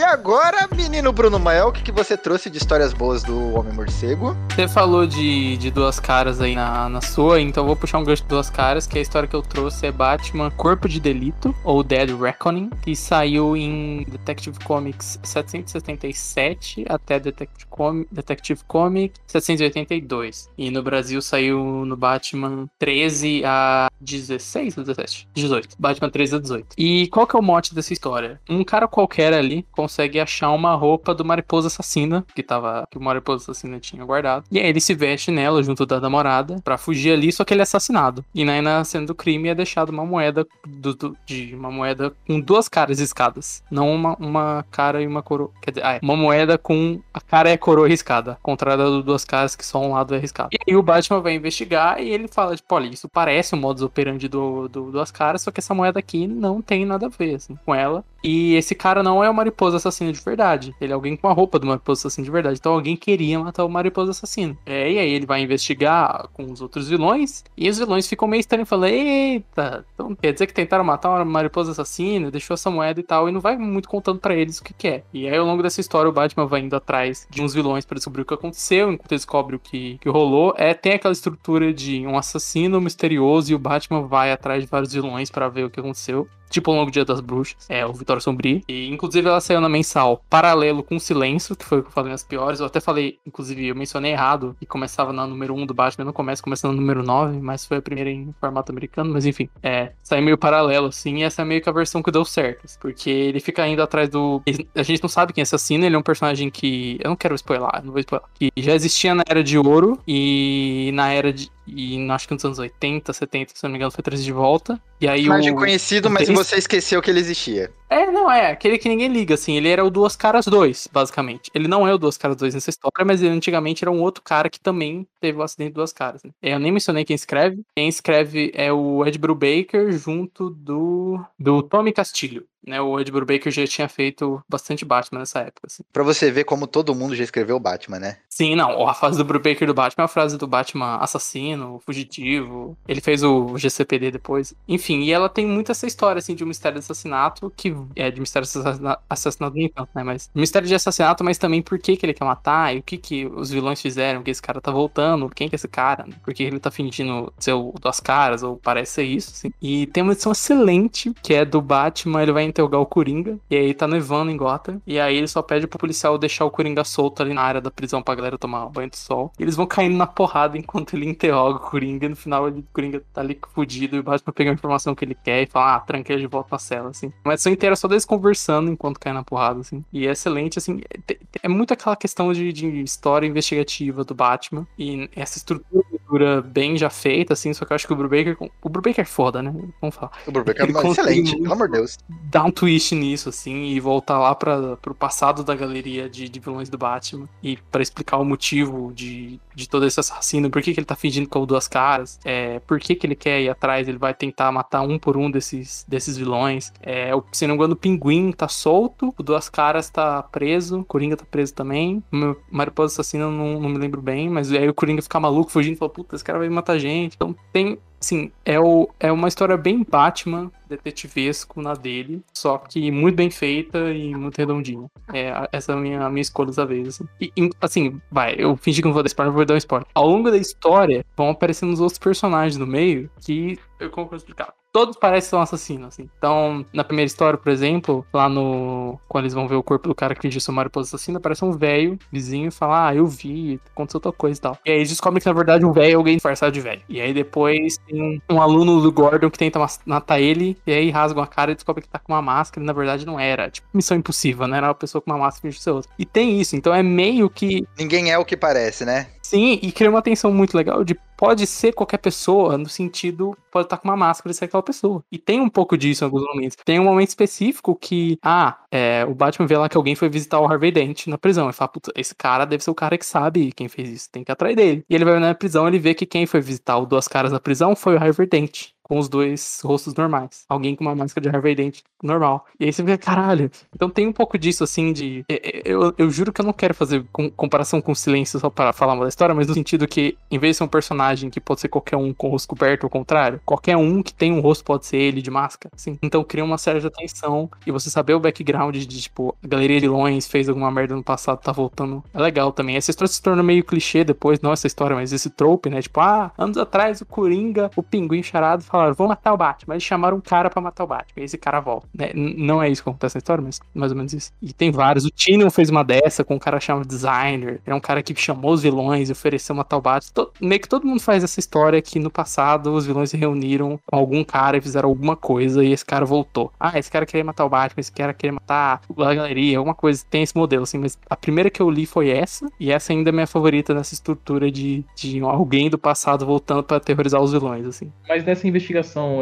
Speaker 2: E agora, menino Bruno Mael, o que, que você trouxe de histórias boas do Homem Morcego?
Speaker 3: Você falou de, de duas caras aí na, na sua, então vou puxar um gancho de duas caras, que a história que eu trouxe é Batman Corpo de Delito, ou Dead Reckoning, que saiu em Detective Comics 777 até Detective, Com Detective Comics 782. E no Brasil saiu no Batman 13 a 16 ou 17? 18. Batman 13 a 18. E qual que é o mote dessa história? Um cara qualquer ali consegue achar uma roupa do Mariposa Assassina, que tava que o Mariposa Assassina tinha guardado. E aí ele se veste nela junto da namorada pra fugir ali, só que ele é assassinado. E na cena do crime é deixado uma moeda do- do- de uma moeda com duas caras riscadas, não uma, uma cara e uma coroa. Quer dizer, ah, é, uma moeda com a cara a coroa riscada, contrária das duas caras que só um lado é riscado. E aí o Batman vai investigar e ele fala tipo, olha, isso parece o modus operandi do, do duas caras, só que essa moeda aqui não tem nada a ver assim, com ela. E esse cara não é o Mariposa Assassino de verdade. Ele é alguém com a roupa do Mariposa Assassino de verdade. Então alguém queria matar o Mariposa Assassino. É, e aí ele vai investigar com os outros vilões. E os vilões ficam meio estranhos. Falam, eita, então quer dizer que tentaram matar o Mariposa Assassino, deixou essa moeda e tal. E não vai muito contando pra eles o que, que é. E aí ao longo dessa história o Batman vai indo atrás de uns vilões pra descobrir o que aconteceu. Enquanto descobre o que, que rolou. É, tem aquela estrutura de um assassino misterioso e o Batman vai atrás de vários vilões pra ver o que aconteceu. Tipo o Longo Dia das Bruxas, é o Vitória Sombria. E inclusive ela saiu na mensal paralelo com Silêncio, que foi o que eu falei nas piores. Eu até falei, inclusive, eu mencionei errado e começava na número 1 do Batman, não começa, começa na número 9, mas foi a primeira em formato americano, mas enfim. É, sai meio paralelo, assim, e essa é meio que a versão que deu certo. Porque ele fica indo atrás do. A gente não sabe quem é assassino, ele é um personagem que. Eu não quero spoiler, não vou spoiler. Que já existia na Era de Ouro e na Era de. E acho que nos anos 80, 70, se não me engano, foi trazido de volta. E aí
Speaker 2: Imagem
Speaker 3: o...
Speaker 2: conhecido, mas
Speaker 3: texto-
Speaker 2: você esqueceu que ele existia.
Speaker 3: É, não, é, aquele que ninguém liga, assim. Ele era o Duas Caras 2, basicamente. Ele não é o Duas Caras 2 nessa história, mas ele antigamente era um outro cara que também teve o acidente de Duas Caras. Né? Eu nem mencionei quem escreve. Quem escreve é o Ed Brubaker junto do, do Tommy Castilho. Né, o Ed Brubaker já tinha feito bastante Batman nessa época. Assim.
Speaker 2: Pra você ver como todo mundo já escreveu o Batman, né?
Speaker 3: Sim, não. A frase do Brubaker do Batman é a frase do Batman assassino, fugitivo. Ele fez o GCPD depois. Enfim, e ela tem muito essa história, assim, de um mistério de assassinato, que é de mistério de assassina- assassinato nem tanto, né? Mas mistério de assassinato, mas também por que, que ele quer matar, e o que, que os vilões fizeram, que esse cara tá voltando, quem que é esse cara, né? Por que ele tá fingindo ser o Duas Caras, ou parece ser isso, assim. E tem uma edição excelente, que é do Batman, ele vai interrogar o Coringa, e aí tá nevando em Gotham, e aí ele só pede pro policial deixar o Coringa solto ali na área da prisão pra galera tomar um banho de sol. E eles vão caindo na porrada enquanto ele interroga o Coringa, e no final ele, o Coringa tá ali fudido, e o Batman pega a informação que ele quer e fala, ah, tranca ele de volta na cela, assim. Uma edição inteira só deles conversando enquanto cai na porrada, assim. E é excelente, assim, é, é muito aquela questão de, de história investigativa do Batman, e essa estrutura bem já feita, assim, só que eu acho que o Brubaker, o Brubaker é foda, né? Vamos falar
Speaker 2: O Brubaker é excelente, pelo amor de Deus.
Speaker 3: dar um twist nisso, assim, e voltar lá para pro passado da galeria de, de vilões do Batman e para explicar o motivo de, de todo esse assassino, por que, que ele tá fingindo com duas caras, é, por que, que ele quer ir atrás, ele vai tentar matar um por um desses, desses vilões. É, o, se não me engano, o Pinguim tá solto, o Duas Caras tá preso, o Coringa tá preso também, o Mariposa Assassina não, não me lembro bem, mas aí o Coringa fica maluco, fugindo, fala, puta, esse cara vai matar gente. Então tem Sim, é, o, é uma história bem Batman, detetivesco na dele, só que muito bem feita e muito redondinha. É, essa é a minha, a minha escolha dessa vez. Assim. E, assim, vai, eu fingi que não vou dar spoiler, vou dar um spoiler. Ao longo da história, vão aparecendo os outros personagens no meio que eu como explicar. Todos parecem ser um assassino, assim. Então, na primeira história, por exemplo, lá no. Quando eles vão ver o corpo do cara que fingiu ser o Assassina, aparece um velho vizinho e fala: Ah, eu vi, aconteceu tal coisa e tal. E aí eles descobrem que, na verdade, o velho é alguém disfarçado de velho. E aí depois tem um, um aluno do Gordon que tenta matar ele, e aí rasgam a cara e descobre que tá com uma máscara, e na verdade não era. Tipo, missão impossível, né? Era uma pessoa com uma máscara e fingiu ser outra. E tem isso, então é meio que
Speaker 2: Ninguém é o que parece, né?
Speaker 3: Sim, e cria uma tensão muito legal de pode ser qualquer pessoa, no sentido, pode estar com uma máscara e ser aquela pessoa. E tem um pouco disso em alguns momentos. Tem um momento específico que, ah, é, o Batman vê lá que alguém foi visitar o Harvey Dent na prisão. E fala, puta, esse cara deve ser o cara que sabe quem fez isso, tem que ir atrás dele. E ele vai na prisão ele vê que quem foi visitar o Duas Caras na prisão foi o Harvey Dent. Com os dois rostos normais. Alguém com uma máscara de Harvey Dent normal. E aí você vê, caralho. Então tem um pouco disso, assim, de. é, é, Eu, eu juro que eu não quero fazer com- comparação com o silêncio só para falar mal da história, mas no sentido que, em vez de ser um personagem que pode ser qualquer um com o rosto coberto, ao contrário, qualquer um que tem um rosto pode ser ele de máscara. Assim. Então cria uma certa tensão. E você saber o background de, tipo, a galeria de vilões fez alguma merda no passado, tá voltando. É legal também. Essa história se torna meio clichê depois, não essa história, mas esse trope, né? Tipo, ah, anos atrás o Coringa, o Pinguim Charado falaram, vou matar o Batman. Eles chamaram um cara pra matar o Batman. E esse cara volta. Né? Não é isso que acontece na história, mas mais ou menos isso. E tem vários. O Tino fez uma dessa com um cara chamado Designer. É um cara que chamou os vilões e ofereceu matar o Batman. To- meio que todo mundo faz essa história que no passado os vilões se reuniram com algum cara e fizeram alguma coisa e esse cara voltou. Ah, esse cara queria matar o Batman, esse cara queria matar a galeria, alguma coisa. Tem esse modelo, assim. Mas a primeira que eu li foi essa. E essa ainda é minha favorita nessa estrutura de, de alguém do passado voltando pra aterrorizar os vilões, assim.
Speaker 4: Mas nessa investigação,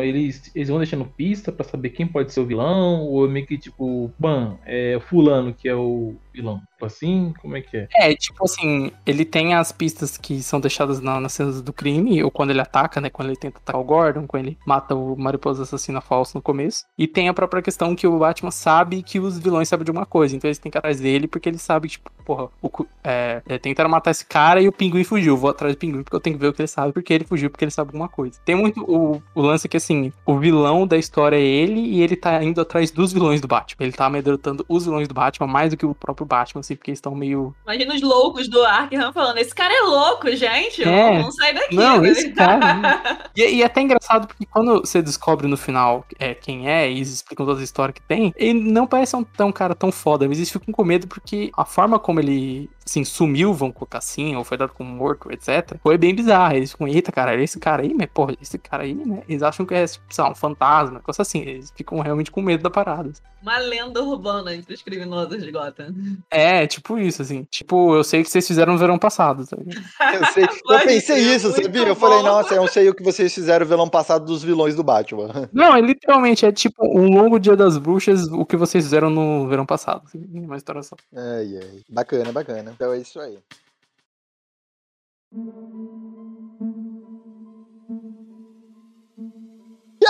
Speaker 4: eles, eles vão deixando pista pra saber quem pode ser o vilão? Ou meio que tipo, ban, é fulano que é o vilão? Tipo assim, como é que é?
Speaker 3: É, tipo assim, ele tem as pistas que são deixadas na, nas cenas do crime, ou quando ele ataca, né? Quando ele tenta atacar o Gordon, quando ele mata o Mariposa Assassina falso no começo. E tem a própria questão que o Batman sabe que os vilões sabem de alguma coisa, então eles têm que ir atrás dele, porque ele sabe, tipo, porra, o, é, é, tentaram matar esse cara e o pinguim fugiu. Vou atrás do pinguim porque eu tenho que ver o que ele sabe, porque ele fugiu, porque ele sabe alguma coisa. Tem muito o, o lance que, assim, o vilão da história é ele e ele tá indo atrás dos vilões do Batman. Ele tá amedrontando os vilões do Batman mais do que o próprio Batman, assim, porque eles estão meio
Speaker 5: Imagina os loucos do Arkham falando: esse cara é louco, gente.
Speaker 3: É.
Speaker 5: Vamos sair daqui.
Speaker 3: Não,
Speaker 5: né?
Speaker 3: esse cara, E, e é até engraçado porque quando você descobre no final é, quem é e eles explicam toda a história que tem, ele não parece um, tão cara tão foda, mas eles ficam com medo porque a forma como ele assim, sumiu, vão colocar assim, ou foi dado como morto, etc., foi bem bizarro. Eles ficam, eita, cara, esse cara aí, mas porra, esse cara aí, né? Eles acham que é, tipo, sei lá, um fantasma, coisa assim. Eles ficam realmente com medo da parada.
Speaker 5: Uma lenda urbana entre os criminosos de Gotham.
Speaker 3: É, tipo isso, assim. Tipo, eu sei que vocês fizeram no verão passado, tá ligado?
Speaker 2: Eu, sei- eu pensei isso, sabia? Eu falei, nossa, eu sei o que vocês fizeram no vilão passado dos vilões do Batman.
Speaker 3: Não, é literalmente, é tipo um longo dia das bruxas, o que vocês fizeram no verão passado. assim, Uma história só.
Speaker 2: Ai, ai. Bacana, bacana. Então é isso aí.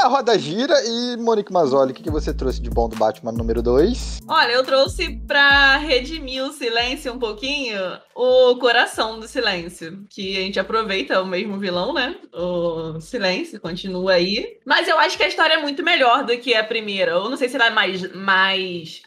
Speaker 2: A roda gira e Monique Mazzoli, o que, que você trouxe de bom do Batman número 2?
Speaker 5: Olha, eu trouxe pra redimir o silêncio um pouquinho o Coração do Silêncio, que a gente aproveita o mesmo vilão, né? O Silêncio continua aí. Mas eu acho que a história é muito melhor do que a primeira. Eu não sei se ela é mais, mais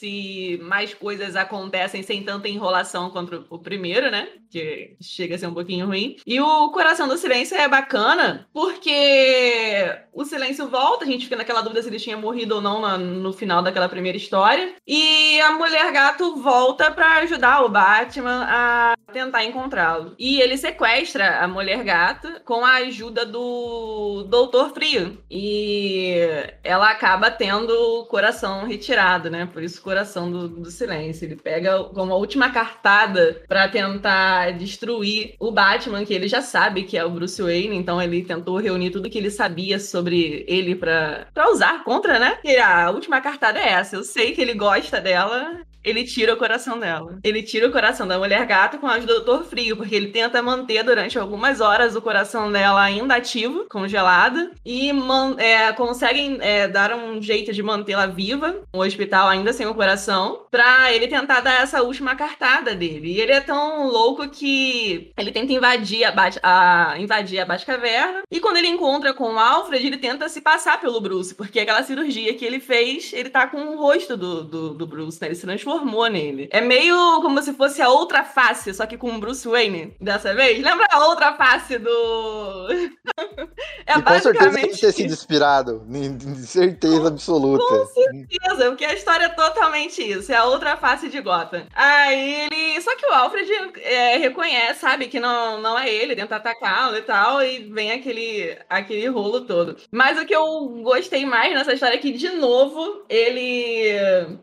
Speaker 5: se mais coisas acontecem sem tanta enrolação contra o primeiro, né? Que chega a ser um pouquinho ruim. E o Coração do Silêncio é bacana porque o silêncio volta, a gente fica naquela dúvida se ele tinha morrido ou não no final daquela primeira história. E a mulher gato volta pra ajudar o Batman a tentar encontrá-lo. E ele sequestra a mulher gata com a ajuda do Doutor Frio. E ela acaba tendo o coração retirado, né? Por isso, coração do, do silêncio. Ele pega como a última cartada pra tentar destruir o Batman, que ele já sabe que é o Bruce Wayne, então ele tentou reunir tudo que ele sabia sobre ele pra usar contra, né? E a última cartada é essa. Eu sei que ele gosta dela, ele tira o coração dela. Ele tira o coração da mulher gata com a ajuda do Doutor Frio, porque ele tenta manter durante algumas horas o coração dela ainda ativo, congelado, e é, conseguem é, dar um jeito de mantê-la viva no hospital, ainda sem o coração, pra ele tentar dar essa última cartada dele. E ele é tão louco que ele tenta invadir a, Bat a, invadir a Batcaverna, e quando ele encontra com o Alfred, ele tenta se passar pelo Bruce, porque aquela cirurgia que ele fez, ele tá com o rosto do, do, do Bruce, né? Ele se transformou nele. É meio como se fosse a outra face, só que com o Bruce Wayne dessa vez. Lembra a outra face do. é
Speaker 2: e com certeza
Speaker 5: basicamente.
Speaker 2: ter sido inspirado. em certeza absoluta.
Speaker 5: Com certeza, porque a história é totalmente isso. É a outra face de Gotham. Aí ele. Só que o Alfred é, reconhece, sabe, que não, não é ele, tenta atacá-lo e tal, e vem aquele, aquele rolo todo. Mas o que eu gostei mais nessa história é que, de novo, ele.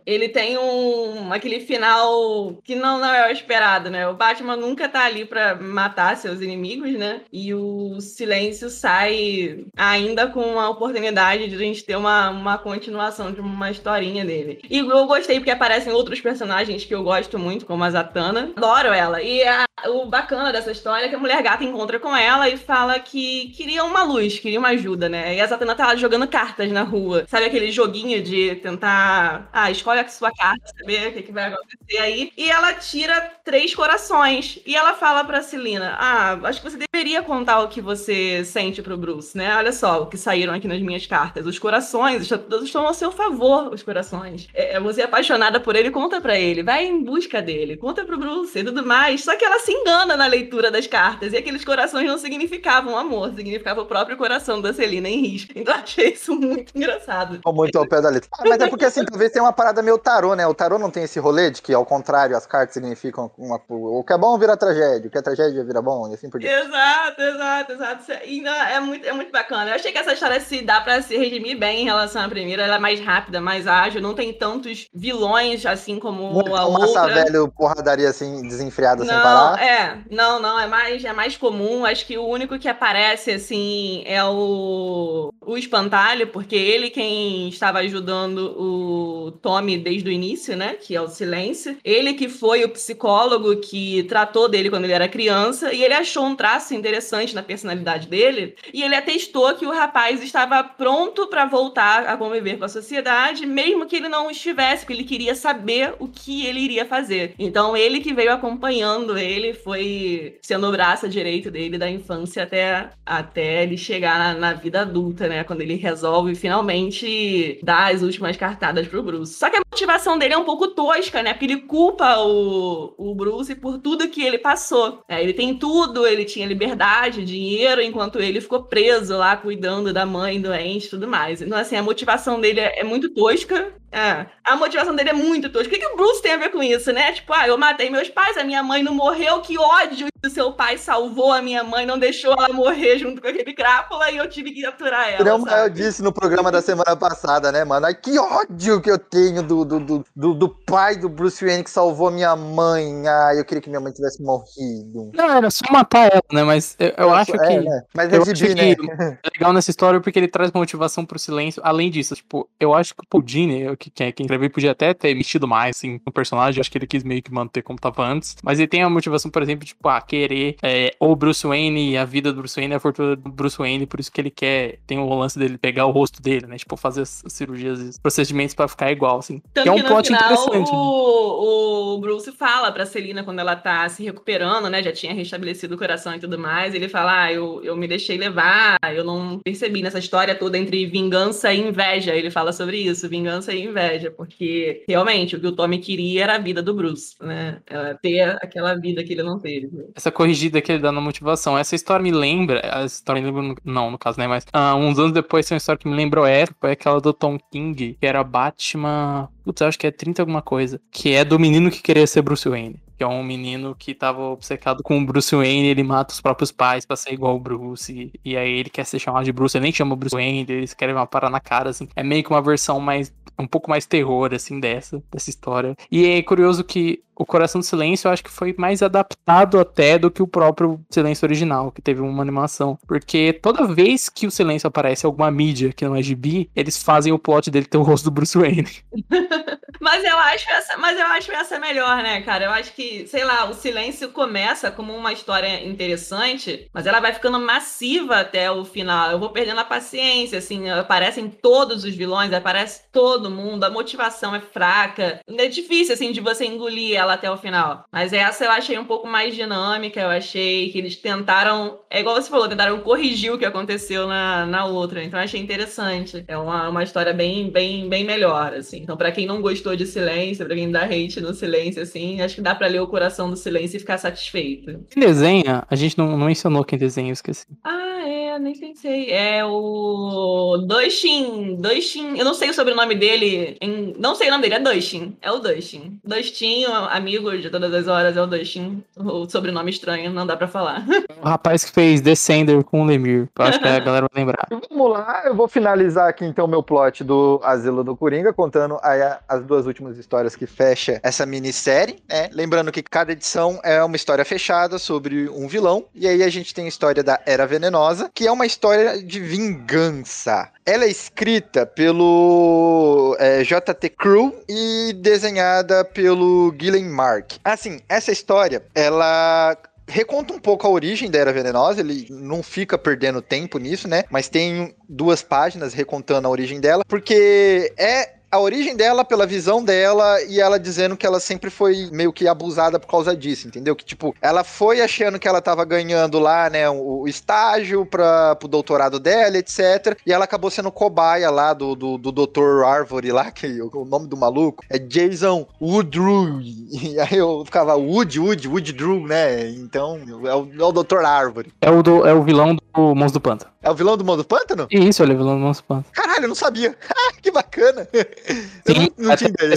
Speaker 5: Ele tem um. Aquele final que não, não é o esperado, né? O Batman nunca tá ali pra matar seus inimigos, né? E o silêncio sai ainda com a oportunidade de a gente ter uma, uma continuação de uma historinha dele. E eu gostei porque aparecem outros personagens que eu gosto muito, como a Zatanna. Adoro ela. E a- o bacana dessa história é que a mulher gata encontra com ela e fala que queria uma luz, queria uma ajuda, né? E a Zatanna tá jogando cartas na rua. Sabe aquele joguinho de tentar. Ah, escolhe a sua carta, saber o que, que vai acontecer aí. E ela tira três corações. E ela fala pra Celina: Ah, acho que você deveria contar o que você sente pro Bruce, né? Olha só o que saíram aqui nas minhas cartas. Os corações estão, estão ao seu favor, os corações. É, você é apaixonada por ele, conta pra ele. Vai em busca dele, conta pro Bruce e tudo mais. Só que ela se engana na leitura das cartas. E aqueles corações não significavam amor, significava o próprio coração da Celina em risco. Então achei isso muito engraçado.
Speaker 2: Muito ao pé da letra. Ah, mas é porque assim, talvez tenha uma parada meio tarô, né? O tarô não tem esse rolê de que, ao contrário, as cartas significam uma, o que é bom vira tragédia, o que é tragédia vira bom, e assim por diante.
Speaker 5: Exato, exato, exato. E não, é, muito, é muito bacana. Eu achei que essa história se dá pra se redimir bem em relação à primeira. Ela é mais rápida, mais ágil, não tem tantos vilões assim como
Speaker 2: Muito
Speaker 5: a
Speaker 2: massa
Speaker 5: outra.
Speaker 2: velho, porradaria assim, desenfreada sem parar.
Speaker 5: é, não, não, é mais, é mais comum. Acho que o único que aparece, assim, é o, o espantalho, porque ele quem estava ajudando o Tommy desde o início, né? Que é o silêncio. Ele que foi o psicólogo que tratou dele quando ele era criança, e ele achou um traço interessante na personalidade dele, e ele atestou que o rapaz estava pronto para voltar a conviver com a sociedade, mesmo que ele não estivesse, porque ele queria saber o que ele iria fazer. Então, ele que veio acompanhando ele, foi sendo o braço direito dele da infância até, até ele chegar na, na vida adulta, né? Quando ele resolve finalmente dar as últimas cartadas pro Bruce. Só que a motivação dele é um pouco tosca, né? Porque ele culpa o, o Bruce por tudo que ele passou. É, ele tem tudo, ele tinha liberdade, dinheiro, enquanto ele ficou preso lá cuidando da mãe doente e tudo mais. Então, assim, a motivação dele é, é muito tosca. É, a motivação dele é muito tosca. O que, que o Bruce tem a ver com isso, né? Tipo, ah, eu matei meus pais, a minha mãe não morreu, que ódio que o seu pai salvou a minha mãe, não deixou ela morrer junto com aquele crápula e eu tive que aturar ela.
Speaker 2: Não, eu
Speaker 5: sabe?
Speaker 2: disse no programa da semana passada, né, mano? Ai, que ódio que eu tenho do, do, do, do pai do Bruce Wayne que salvou minha mãe. Ah, eu queria que minha mãe tivesse morrido.
Speaker 3: Não, era só matar ela, né? Mas eu, eu acho
Speaker 2: É,
Speaker 3: que.
Speaker 2: né? Mas
Speaker 3: eu
Speaker 2: é
Speaker 3: acho
Speaker 2: gibi, né?
Speaker 3: que é legal nessa história porque ele traz motivação pro silêncio. Além disso, tipo, eu acho que o Paul Dini, que, que, quem escreveu, podia até ter mexido mais, assim, no personagem. Eu acho que ele quis meio que manter como tava antes. Mas ele tem a motivação, por exemplo, tipo, a querer é, o Bruce Wayne, a vida do Bruce Wayne, a fortuna do Bruce Wayne, por isso que ele quer. Tem o lance dele pegar o rosto dele, né? Tipo, fazer as as cirurgias e os procedimentos pra ficar igual, assim.
Speaker 5: Tanto
Speaker 3: que é um
Speaker 5: que no
Speaker 3: plot
Speaker 5: final
Speaker 3: interessante. Né?
Speaker 5: o, o Bruce fala pra Celina quando ela tá se recuperando, né? Já tinha restabelecido o coração e tudo mais. Ele fala: Ah, eu, eu me deixei levar, eu não percebi nessa história toda entre vingança e inveja. Ele fala sobre isso, vingança e inveja, porque realmente o que o Tommy queria era a vida do Bruce, né? Ela ter aquela vida que ele não teve.
Speaker 3: essa corrigida que ele dá na motivação. Essa história me lembra, a história me lembra, não, no caso, né, mas ah, uns anos depois tem uma história que me lembrou essa, foi aquela do Tom King, que era Batman, putz, acho que é 30 alguma coisa, que é do menino que queria ser Bruce Wayne. Que é um menino que tava obcecado com o Bruce Wayne, ele mata os próprios pais pra ser igual o Bruce. E, e aí ele quer ser chamado de Bruce, ele nem chama Bruce Wayne, eles querem uma parada na cara, assim. É meio que uma versão mais. um pouco mais terror, assim, dessa, dessa história. E é curioso que o Coração do Silêncio eu acho que foi mais adaptado até do que o próprio Silêncio original, que teve uma animação. Porque toda vez que o Silêncio aparece em alguma mídia que não é gibi, eles fazem o plot dele ter o rosto do Bruce Wayne.
Speaker 5: Mas eu acho essa, mas eu acho essa melhor, né, cara? Eu acho que, sei lá, o silêncio começa como uma história interessante, mas ela vai ficando massiva até o final. Eu vou perdendo a paciência, assim, aparecem todos os vilões, aparece todo mundo, a motivação é fraca. É difícil, assim, de você engolir ela até o final. Mas essa eu achei um pouco mais dinâmica, eu achei que eles tentaram, é igual você falou, tentaram corrigir o que aconteceu na, na outra. Então eu achei interessante. É uma, uma história bem, bem, bem melhor, assim. Então, pra quem não gostou de silêncio, pra quem dá hate no silêncio, assim, acho que dá pra ler o coração do silêncio e ficar satisfeito.
Speaker 3: Quem desenha, a gente não, não mencionou quem desenha, eu esqueci.
Speaker 5: Ah, nem pensei. É o Doishin. Doishin. Eu não sei o sobrenome dele. em- Não sei o nome dele, é Doishin. É o Doishin. Doishin, amigo de todas as horas, é o Doishin. O sobrenome estranho, não dá pra falar.
Speaker 3: O rapaz que fez Descender com o Lemir. Eu acho que a galera vai lembrar.
Speaker 2: Vamos lá, eu vou finalizar aqui então meu plot do Asilo do Coringa, contando a- as duas últimas histórias que fecha essa minissérie, né? Lembrando que cada edição é uma história fechada sobre um vilão, e aí a gente tem a história da Era Venenosa, que é uma história de vingança. Ela é escrita pelo é, JT Crew e desenhada pelo Gillen Mark. Assim, essa história, ela reconta um pouco a origem da Era Venenosa, ele não fica perdendo tempo nisso, né? Mas tem duas páginas recontando a origem dela, porque é a origem dela pela visão dela e ela dizendo que ela sempre foi meio que abusada por causa disso, entendeu? Que tipo, ela foi achando que ela tava ganhando lá, né, o, estágio para pro doutorado dela, etc. E ela acabou sendo cobaia lá do, do, do Dr. Arvory lá, que o, o nome do maluco é Jason Woodruw. E aí eu ficava Wood, Wood, Woodruw, né? Então, é o, é o Dr. Arvory.
Speaker 3: É o, do- é o vilão do Monstro do Pântano.
Speaker 2: É o vilão do Mundo Pântano?
Speaker 3: Isso, ele é o vilão do Monstro do Pântano.
Speaker 2: Caralho, eu não sabia. Ah, que bacana. Eu
Speaker 3: Sim,
Speaker 2: não, não tinha ideia.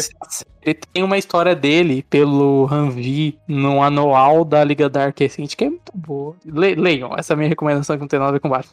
Speaker 3: Ele tem uma história dele pelo Ranvi no anual da Liga Dark Recente, que é muito boa. Le leiam, essa é a minha recomendação que não tem nada a ver com Batman.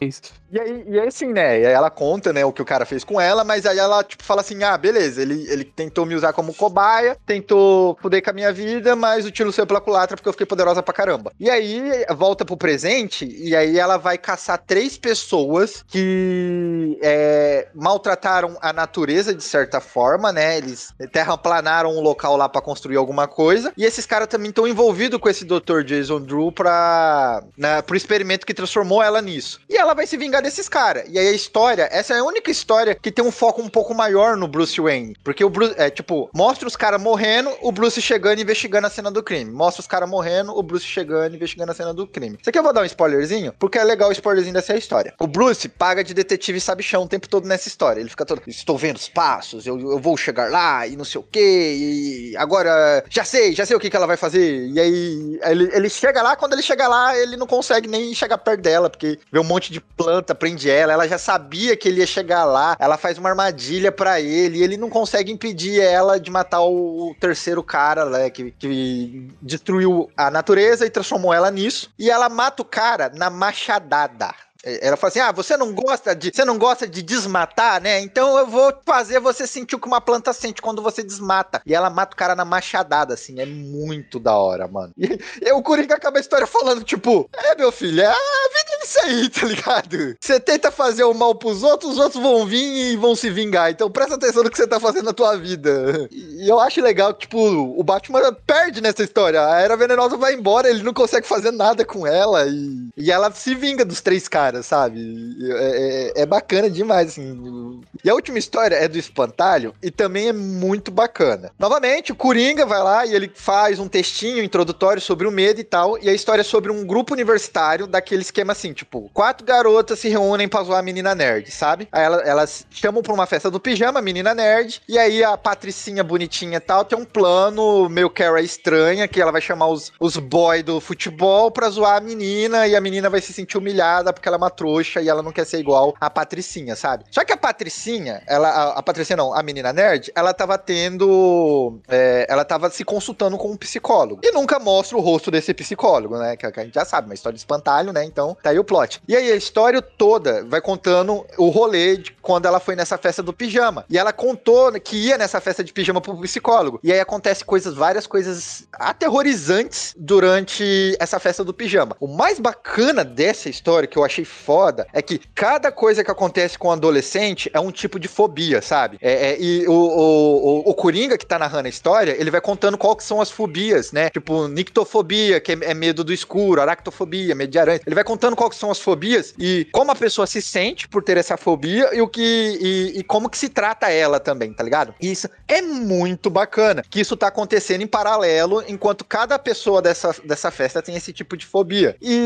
Speaker 2: E aí, e aí assim, né? Ela conta, né, o que o cara fez com ela, mas aí ela, tipo, fala assim: ah, beleza, ele, ele tentou me usar como cobaia, tentou fuder com a minha vida, mas o tiro saiu pela culatra porque eu fiquei poderosa pra caramba. E aí volta pro presente, e aí ela vai caçar três pessoas que é, maltrataram a natureza de certa forma, né? Eles terraplanaram um local lá pra construir alguma coisa. E esses caras também estão envolvidos com esse Dr. Jason Drew pra, na, pro experimento que transformou ela nisso. E ela vai se vingar desses caras. E aí a história, essa é a única história que tem um foco um pouco maior no Bruce Wayne. Porque o Bruce, é tipo, mostra os caras morrendo, o Bruce chegando e investigando a cena do crime. Mostra os caras morrendo, o Bruce chegando e investigando a cena do crime. Isso aqui eu vou dar um spoilerzinho, porque é legal o spoilerzinho dessa história. O Bruce paga de detetive sabichão o tempo todo nessa história. Ele fica todo, estou vendo os passos, eu, eu vou chegar lá e não sei o que, e agora já sei, já sei o que, que ela vai fazer. E aí ele, ele chega lá, quando ele chega lá, ele não consegue nem chegar perto dela, porque vê um monte de planta, prende ela, ela já sabia que ele ia chegar lá, ela faz uma armadilha pra ele, e ele não consegue impedir ela de matar o, terceiro cara, né, que, que destruiu a natureza e transformou ela nisso, e ela mata o cara na machadada. Ela fala assim: ah, você não gosta de. Você não gosta de desmatar, né? Então eu vou fazer você sentir o que uma planta sente quando você desmata. E ela mata o cara na machadada, assim. É muito da hora, mano. E, e o Coringa acaba a história falando, tipo, é, meu filho, é a vida disso aí, tá ligado? Você tenta fazer o mal pros outros, os outros vão vir e vão se vingar. Então presta atenção no que você tá fazendo na tua vida. E eu acho legal que, tipo, o Batman perde nessa história. A Era Venenosa vai embora, ele não consegue fazer nada com ela. E, e ela se vinga dos três caras, sabe? E É, é- é bacana demais, assim. E a última história é do Espantalho e também é muito bacana. Novamente, o Coringa vai lá e ele faz um textinho introdutório sobre o medo e tal. E a história é sobre um grupo universitário daquele esquema assim, tipo, quatro garotas se reúnem pra zoar a menina nerd, sabe? Aí ela- elas chamam pra uma festa do pijama, a menina nerd. E aí a Patricinha bonitinha e tal tem um plano meio Cara estranha, que ela vai chamar os, os boy do futebol pra zoar a menina. E a menina vai se sentir humilhada porque ela uma trouxa e ela não quer ser igual a Patricinha, sabe? Só que a Patricinha, ela, a, a Patricinha não, a menina nerd, ela tava tendo. é, ela tava se consultando com um psicólogo. E nunca mostra o rosto desse psicólogo, né? Que, que a gente já sabe, uma história de espantalho, né? Então tá aí o plot. E aí a história toda vai contando o rolê de quando ela foi nessa festa do pijama. E ela contou que ia nessa festa de pijama pro psicólogo. E aí acontece coisas, várias coisas aterrorizantes durante essa festa do pijama. O mais bacana dessa história, que eu achei foda, é que cada coisa que acontece com o adolescente é um tipo de fobia, sabe? É, é, e o, o, o, o Coringa que tá narrando a história, ele vai contando que são as fobias, né? Tipo, nictofobia, que é, é medo do escuro, aractofobia, medo de aranha. Ele vai contando que são as fobias e como a pessoa se sente por ter essa fobia e o que e, e como que se trata ela também, tá ligado? Isso é muito bacana, que isso tá acontecendo em paralelo, enquanto cada pessoa dessa, dessa festa tem esse tipo de fobia. E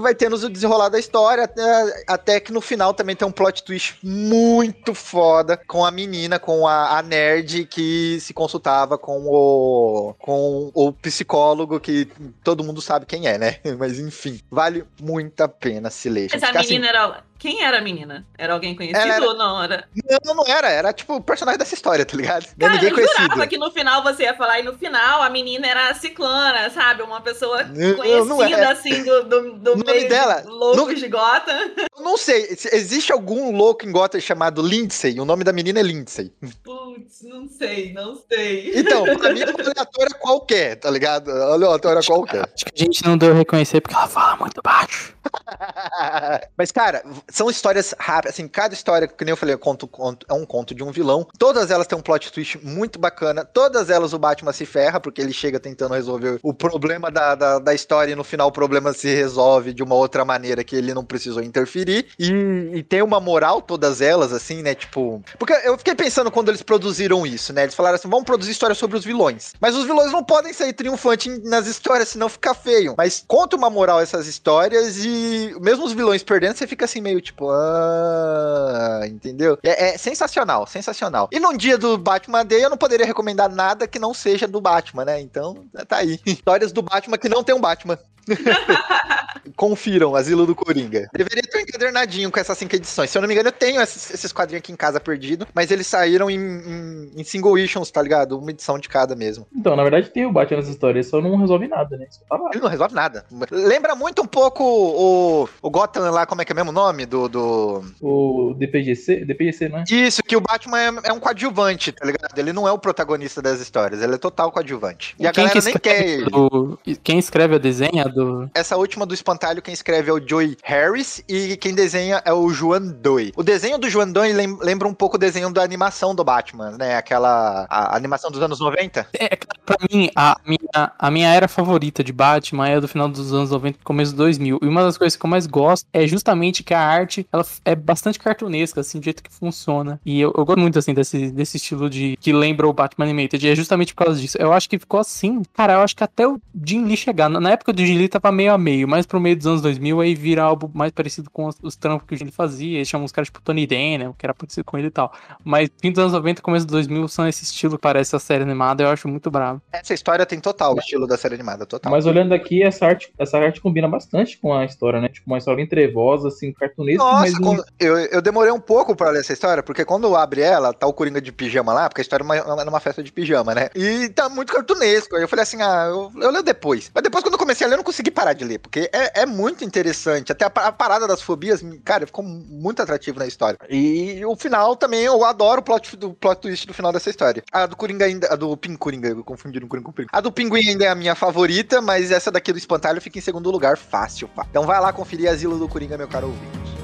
Speaker 2: vai tendo o desenrolar da história, até, até que no final também tem um plot twist muito foda com a menina, com a, a nerd que se consultava com o, com o psicólogo, que todo mundo sabe quem é, né? Mas enfim, vale muito a pena se ler.
Speaker 5: Essa
Speaker 2: assim,
Speaker 5: menina era. Quem era a menina? Era alguém conhecido
Speaker 2: era-
Speaker 5: ou não? Era...
Speaker 2: Não, não era, era tipo o personagem dessa história, tá ligado? Não é
Speaker 5: Cara,
Speaker 2: ninguém
Speaker 5: eu
Speaker 2: conhecido.
Speaker 5: jurava que no final você ia falar, e no final a menina era a ciclana, sabe? Uma pessoa conhecida,
Speaker 2: não é.
Speaker 5: assim, do, do, do
Speaker 2: O nome
Speaker 5: meio
Speaker 2: dela-
Speaker 5: de loucos
Speaker 2: no-
Speaker 5: de Gotham.
Speaker 2: Eu não sei, se existe algum louco em Gotham chamado Lindsay? O nome da menina é Lindsay.
Speaker 5: Putz, não sei, não sei.
Speaker 2: Então, pra mim é uma aleatória qualquer, tá ligado? Aleatória qualquer.
Speaker 3: Acho que a gente não deu a reconhecer porque ela fala muito baixo.
Speaker 2: Mas, cara, são histórias rápidas. Assim, cada história, que nem eu falei, é, conto, conto- é um conto de um vilão. Todas elas têm um plot twist muito bacana. Todas elas o Batman se ferra, porque ele chega tentando resolver o problema da, da, da história e no final o problema se resolve de uma outra maneira que ele não precisou interferir. E, e tem uma moral, todas elas, assim, né? Tipo. Porque eu fiquei pensando quando eles produziram isso, né? Eles falaram assim: vamos produzir histórias sobre os vilões. Mas os vilões não podem sair triunfantes nas histórias, senão fica feio. Mas conta uma moral essas histórias e mesmo os vilões perdendo, você fica assim meio tipo, ah, entendeu? É, é sensacional, sensacional. E num dia do Batman Day eu não poderia recomendar nada que não seja do Batman, né? Então, tá aí. Histórias do Batman que não tem um Batman. Confiram, Asilo do Coringa. Deveria ter um encadernadinho com essas cinco edições. Se eu não me engano, eu tenho esses, esses quadrinhos aqui em casa perdido, mas eles saíram em, em- em single issues, tá ligado? Uma edição de cada mesmo.
Speaker 4: Então, na verdade, tem o Batman nessa história, só não resolve nada, né? Tá lá.
Speaker 2: Ele não resolve nada. Lembra muito um pouco o, o Gotham lá, como é que é mesmo o nome? Do, do...
Speaker 4: O DPGC, DPGC, né?
Speaker 2: Isso, que o Batman é, é um coadjuvante, tá ligado? Ele não é o protagonista das histórias, ele é total coadjuvante. E a
Speaker 3: quem,
Speaker 2: galera
Speaker 3: que
Speaker 2: nem quer
Speaker 3: escreve
Speaker 2: ele.
Speaker 3: do- quem escreve a desenha do.
Speaker 2: Essa última do espantalho, quem escreve é o Joey Harris e quem desenha é o Juan Doi. O desenho do Juan Doi lem- lembra um pouco o desenho da animação do Batman, né? Aquela a animação dos anos 90.
Speaker 3: É, cara, pra mim, a minha, a minha era favorita de Batman é do final dos anos 90 e começo dos 2000. E uma das coisas que eu mais gosto é justamente que a arte ela é bastante cartunesca, assim, do jeito que funciona. E eu, eu gosto muito, assim, desse, desse estilo de que lembra o Batman Animated. E é justamente por causa disso. Eu acho que ficou assim. Cara, eu acho que até o Jim Lee chegar. Na na época do Jim Lee tava meio a meio, mais pro meio dos anos 2000, aí vira algo mais parecido com os, os trampos que o fazia. Eles chamam uns caras tipo Tony Daniel, que era parecido com ele e tal. Mas fim dos anos 90 começo dos 2000 são esse estilo que parece a série animada. Eu acho muito bravo.
Speaker 2: Essa história tem total o estilo da série animada, total.
Speaker 4: Mas olhando aqui, essa arte, essa arte combina bastante com a história, né? Tipo, uma história bem trevosa, assim, cartunesca, mas
Speaker 2: Nossa, quando- eu, eu demorei um pouco pra ler essa história, porque quando abre ela, tá o Coringa de pijama lá, porque a história é uma, é numa festa de pijama, né? E tá muito cartunesco. Aí eu falei assim, ah, eu, eu leio depois. Mas depois, quando eu comecei a ler, eu não consegui parar de ler, porque é é, muito interessante. Até a, a parada das fobias, cara, ficou muito atrativo na história. E o final também, eu adoro o plot, do plot twist do final dessa história. A do Coringa ainda. A do Pin Coringa, eu confundi no Coringa com o Pinguim. A do Pinguim ainda é a minha favorita, mas essa daqui do Espantalho fica em segundo lugar, fácil, pá. Então vai lá conferir Asilo do Coringa, meu caro ouvinte.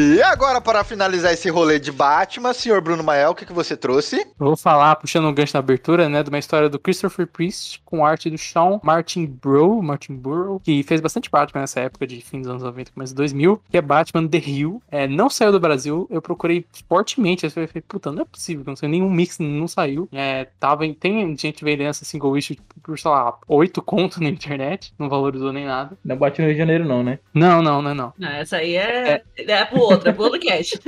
Speaker 2: E agora, para finalizar esse rolê de Batman, senhor Bruno Mael, o que, que você trouxe?
Speaker 3: Eu vou falar, puxando um gancho na abertura, né, de uma história do Christopher Priest com arte do Sean Martin Bro, Martin Burrow, que fez bastante Batman nessa época de fim dos anos 90, começo de 2000, que é Batman The Hill. É, não saiu do Brasil, eu procurei fortemente, eu falei, puta, não é possível, não saiu nenhum mix, não saiu. É, tava, em- tem gente vendendo essa single issue tipo, por, sei lá, 8 contos na internet, não valorizou nem nada.
Speaker 4: Não bate no Rio de Janeiro, não, né?
Speaker 3: Não, não, não, não.
Speaker 5: Não, essa aí é, é. pro outro, é pro outro cast.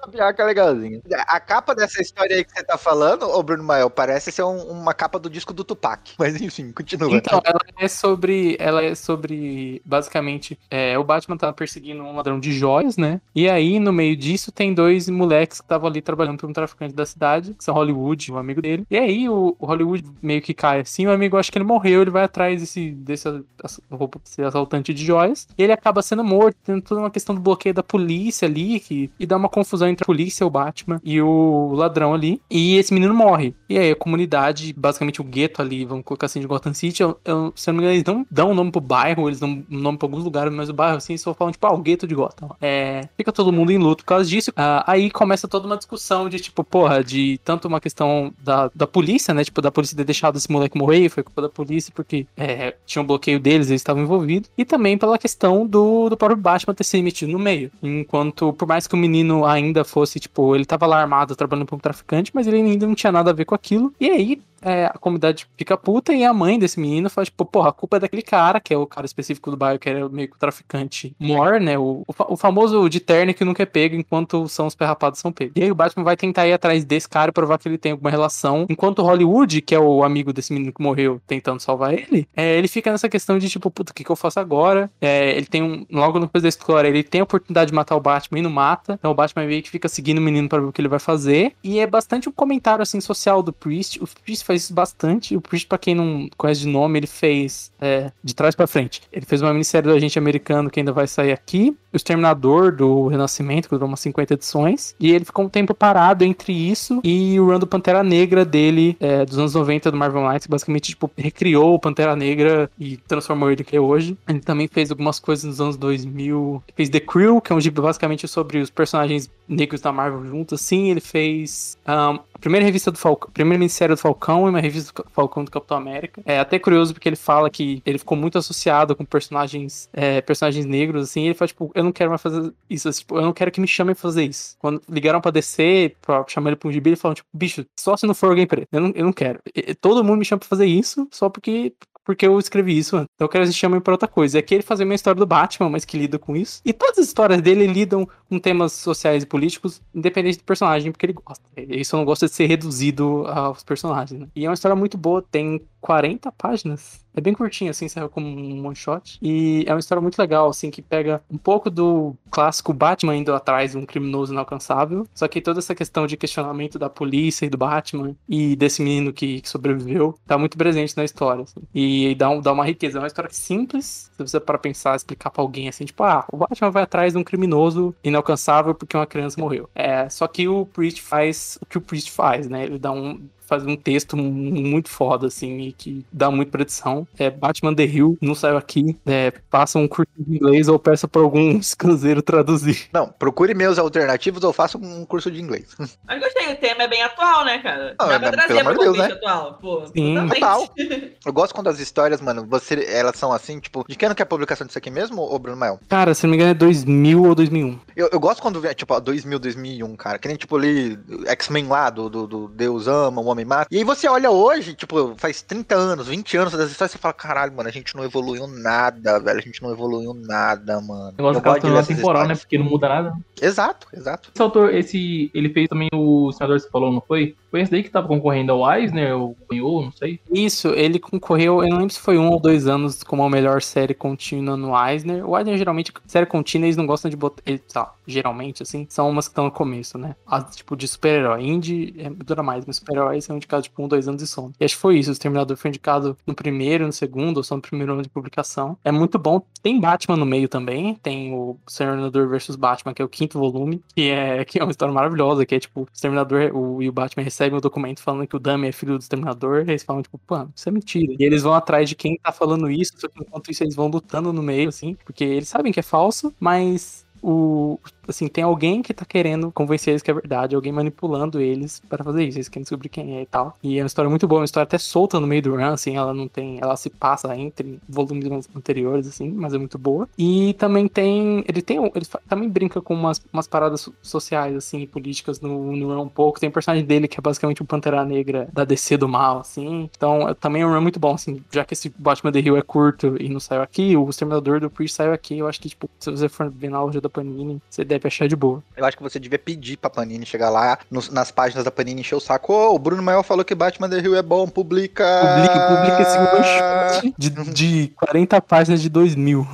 Speaker 2: A piaca é legalzinha. A capa dessa história aí que você tá falando, ô Bruno Mael, parece ser um- uma capa do disco do Tupac. Mas enfim, continua.
Speaker 3: Então, ela é sobre. Ela é sobre. Basicamente, é, o Batman tá perseguindo um ladrão de joias, né? E aí, no meio disso, tem dois moleques que estavam ali trabalhando para um traficante da cidade, que são Hollywood, um amigo dele. E aí, o, o Hollywood meio que cai assim, o amigo acha que ele morreu, ele vai atrás desse, desse, ass- roupa- desse assaltante de joias. E ele acaba sendo morto, tendo toda uma questão do bloqueio da polícia ali, que, e dá uma confusão entre a polícia, o Batman e o ladrão ali. E esse menino morre. E aí, a comunidade, basicamente o gueto ali, vamos colocar assim, de Gotham City, eu, eu, se eu não me engano, eles não dão um nome pro bairro, eles dão um nome pra alguns lugares, mas o bairro, assim, só falam, tipo, ah, o gueto de Gotham. É, fica todo mundo em luto por causa disso. Ah, aí começa toda uma discussão de, tipo, porra, de tanto uma questão da, da polícia, né? Tipo, da polícia ter deixado esse moleque morrer, foi culpa da polícia, porque é, tinha um bloqueio deles, eles estavam envolvidos. E também pela questão do, do próprio Batman ter se metido no meio. Enquanto, por mais que o menino ainda fosse, tipo, ele tava lá armado, trabalhando como traficante, mas ele ainda não tinha nada a ver com aquilo. E aí, é, a comunidade fica puta e a mãe desse menino fala, tipo, porra, a culpa é daquele cara, que é o cara específico do bairro, que era meio que o traficante Moore, né? O, o, o famoso de terno que nunca é pego enquanto são os perrapados são pegos. E aí o Batman vai tentar ir atrás desse cara e provar que ele tem alguma relação. Enquanto Hollywood, que é o amigo desse menino que morreu, tentando salvar ele, é, ele fica nessa questão de, tipo, puta, o que, que eu faço agora? É, ele tem um. Logo no começo da história, ele tem a oportunidade de matar o Batman e não mata. Então o Batman meio que fica seguindo o menino pra ver o que ele vai fazer. E é bastante um comentário, assim, social do Priest. O Priest isso bastante. O Priest, pra quem não conhece de nome, ele fez é, de trás pra frente. Ele fez uma minissérie do agente americano que ainda vai sair aqui. O Exterminador do Renascimento, que durou umas 50 edições. E ele ficou um tempo parado entre isso e o run do Pantera Negra dele, é, dos anos 90 do Marvel Knights, basicamente, tipo, recriou o Pantera Negra e transformou ele que é hoje. Ele também fez algumas coisas nos anos 2000. Ele fez The Crew, que é um gibi basicamente sobre os personagens negros da Marvel juntos, assim. Ele fez ahn, a primeira revista do Falcão, primeira minissérie do Falcão e uma revista do Falcão do Capitão América. É até curioso porque ele fala que ele ficou muito associado com personagens, é, personagens negros, assim. Ele fala, tipo, eu não quero mais fazer isso, assim, tipo, eu não quero que me chamem pra fazer isso. Quando ligaram pra descer, pra chamar ele pra um gibi, ele falou, tipo, bicho, só se não for alguém preto. Eu não, eu não quero. E Todo mundo me chama pra fazer isso só porque porque eu escrevi isso. Então eu quero que eles chamem pra outra coisa. E aqui ele fazia uma história do Batman, mas que lida com isso. E todas as histórias dele lidam com temas sociais e políticos, independente do personagem, porque ele gosta. Ele só não gosta de ser reduzido aos personagens, né? E é uma história muito boa, tem 40 páginas. É bem curtinho, assim, saiu como um one shot. E é uma história muito legal, assim, que pega um pouco do clássico Batman indo atrás de um criminoso inalcançável. Só que toda essa questão de questionamento da polícia e do Batman e desse menino que, que sobreviveu tá muito presente na história. assim. E dá, um, dá uma riqueza. É uma história simples, se você para pensar, explicar pra alguém assim, tipo, ah, o Batman vai atrás de um criminoso inalcançável porque uma criança morreu. É, só que o Priest faz o que o Priest faz, né? Ele dá um faz um texto mu- muito foda, assim, e que dá muito predição. É Batman The Hill, não saiu aqui. É, passa um curso de inglês ou peça pra algum escanseiro traduzir.
Speaker 2: Não, procure meios alternativos ou faça um curso de inglês.
Speaker 5: Mas gostei, o tema é bem atual, né, cara?
Speaker 2: Não,
Speaker 5: Dá
Speaker 2: é,
Speaker 5: pra trazer
Speaker 2: pelo
Speaker 5: pro
Speaker 2: Deus, né?
Speaker 5: atual. Pô,
Speaker 3: Sim.
Speaker 2: Total. Eu gosto quando as histórias, mano, você, elas são assim, tipo, de que ano que é a publicação disso aqui mesmo, ô Bruno Mael?
Speaker 3: Cara, se não me engano é 2000 ou 2001.
Speaker 2: Eu, eu gosto quando vem, tipo, ó, 2000, 2001, cara. Que nem, tipo, ali, X-Men lá, do, do, do Deus ama, o Homem mata. E aí você olha hoje, tipo, faz 30 anos, 20 anos das histórias, você fala, caralho, mano, a gente não evoluiu nada, velho. A gente não evoluiu nada, mano.
Speaker 4: O negócio
Speaker 2: essas
Speaker 4: temporal, né? Porque não muda nada.
Speaker 2: Exato, exato.
Speaker 4: Esse autor, esse, ele fez também o Senador você falou, não foi? Foi esse daí que tava concorrendo ao Eisner, ou ganhou, não sei.
Speaker 3: Isso, ele concorreu, eu não lembro se foi um ou dois anos como a melhor série contínua no Eisner. O Eisner, geralmente, série contínua, eles não gostam de botar. Eles, tá, geralmente, assim, são umas que estão no começo, né? As, tipo, de super-herói. Indie é, dura mais, mas super-heróis são indicados, tipo, um, dois anos e som. E acho que foi isso. O Exterminador foi indicado no primeiro, no segundo, ou só no primeiro ano de publicação. É muito bom. Tem Batman no meio também. Tem o Exterminador versus Batman, que é o quinto volume, que é, que é uma história maravilhosa, que é tipo, o Exterminador o, e o Batman recebem um documento falando que o Dummy é filho do Exterminador, eles falam, tipo, pô, isso é mentira. E eles vão atrás de quem tá falando isso, só que enquanto isso eles vão lutando no meio, assim, porque eles sabem que é falso, mas o assim, tem alguém que tá querendo convencer eles que é verdade, alguém manipulando eles para fazer isso, eles querem descobrir quem é e tal. E é uma história muito boa, uma história até solta no meio do run, assim, ela não tem, ela se passa entre volumes anteriores, assim, mas é muito boa. E também tem, ele tem, ele também brinca com umas, umas paradas sociais, assim, políticas no, no run um pouco. Tem um personagem dele que é basicamente um Pantera Negra da DC do mal, assim. Então, também é um run muito bom, assim, já que esse Batman The Hill é curto e não saiu aqui, o Exterminador do Priest saiu aqui, eu acho que, tipo, se você for ver na loja da Panini, você deve achar de boa.
Speaker 2: Eu acho que você devia pedir pra Panini chegar lá nos- nas páginas da Panini encher o saco. Ô, o Bruno Maior falou que Batman The Hill é bom, publica.
Speaker 3: Publica, publica esse de, de 40 páginas de 2000.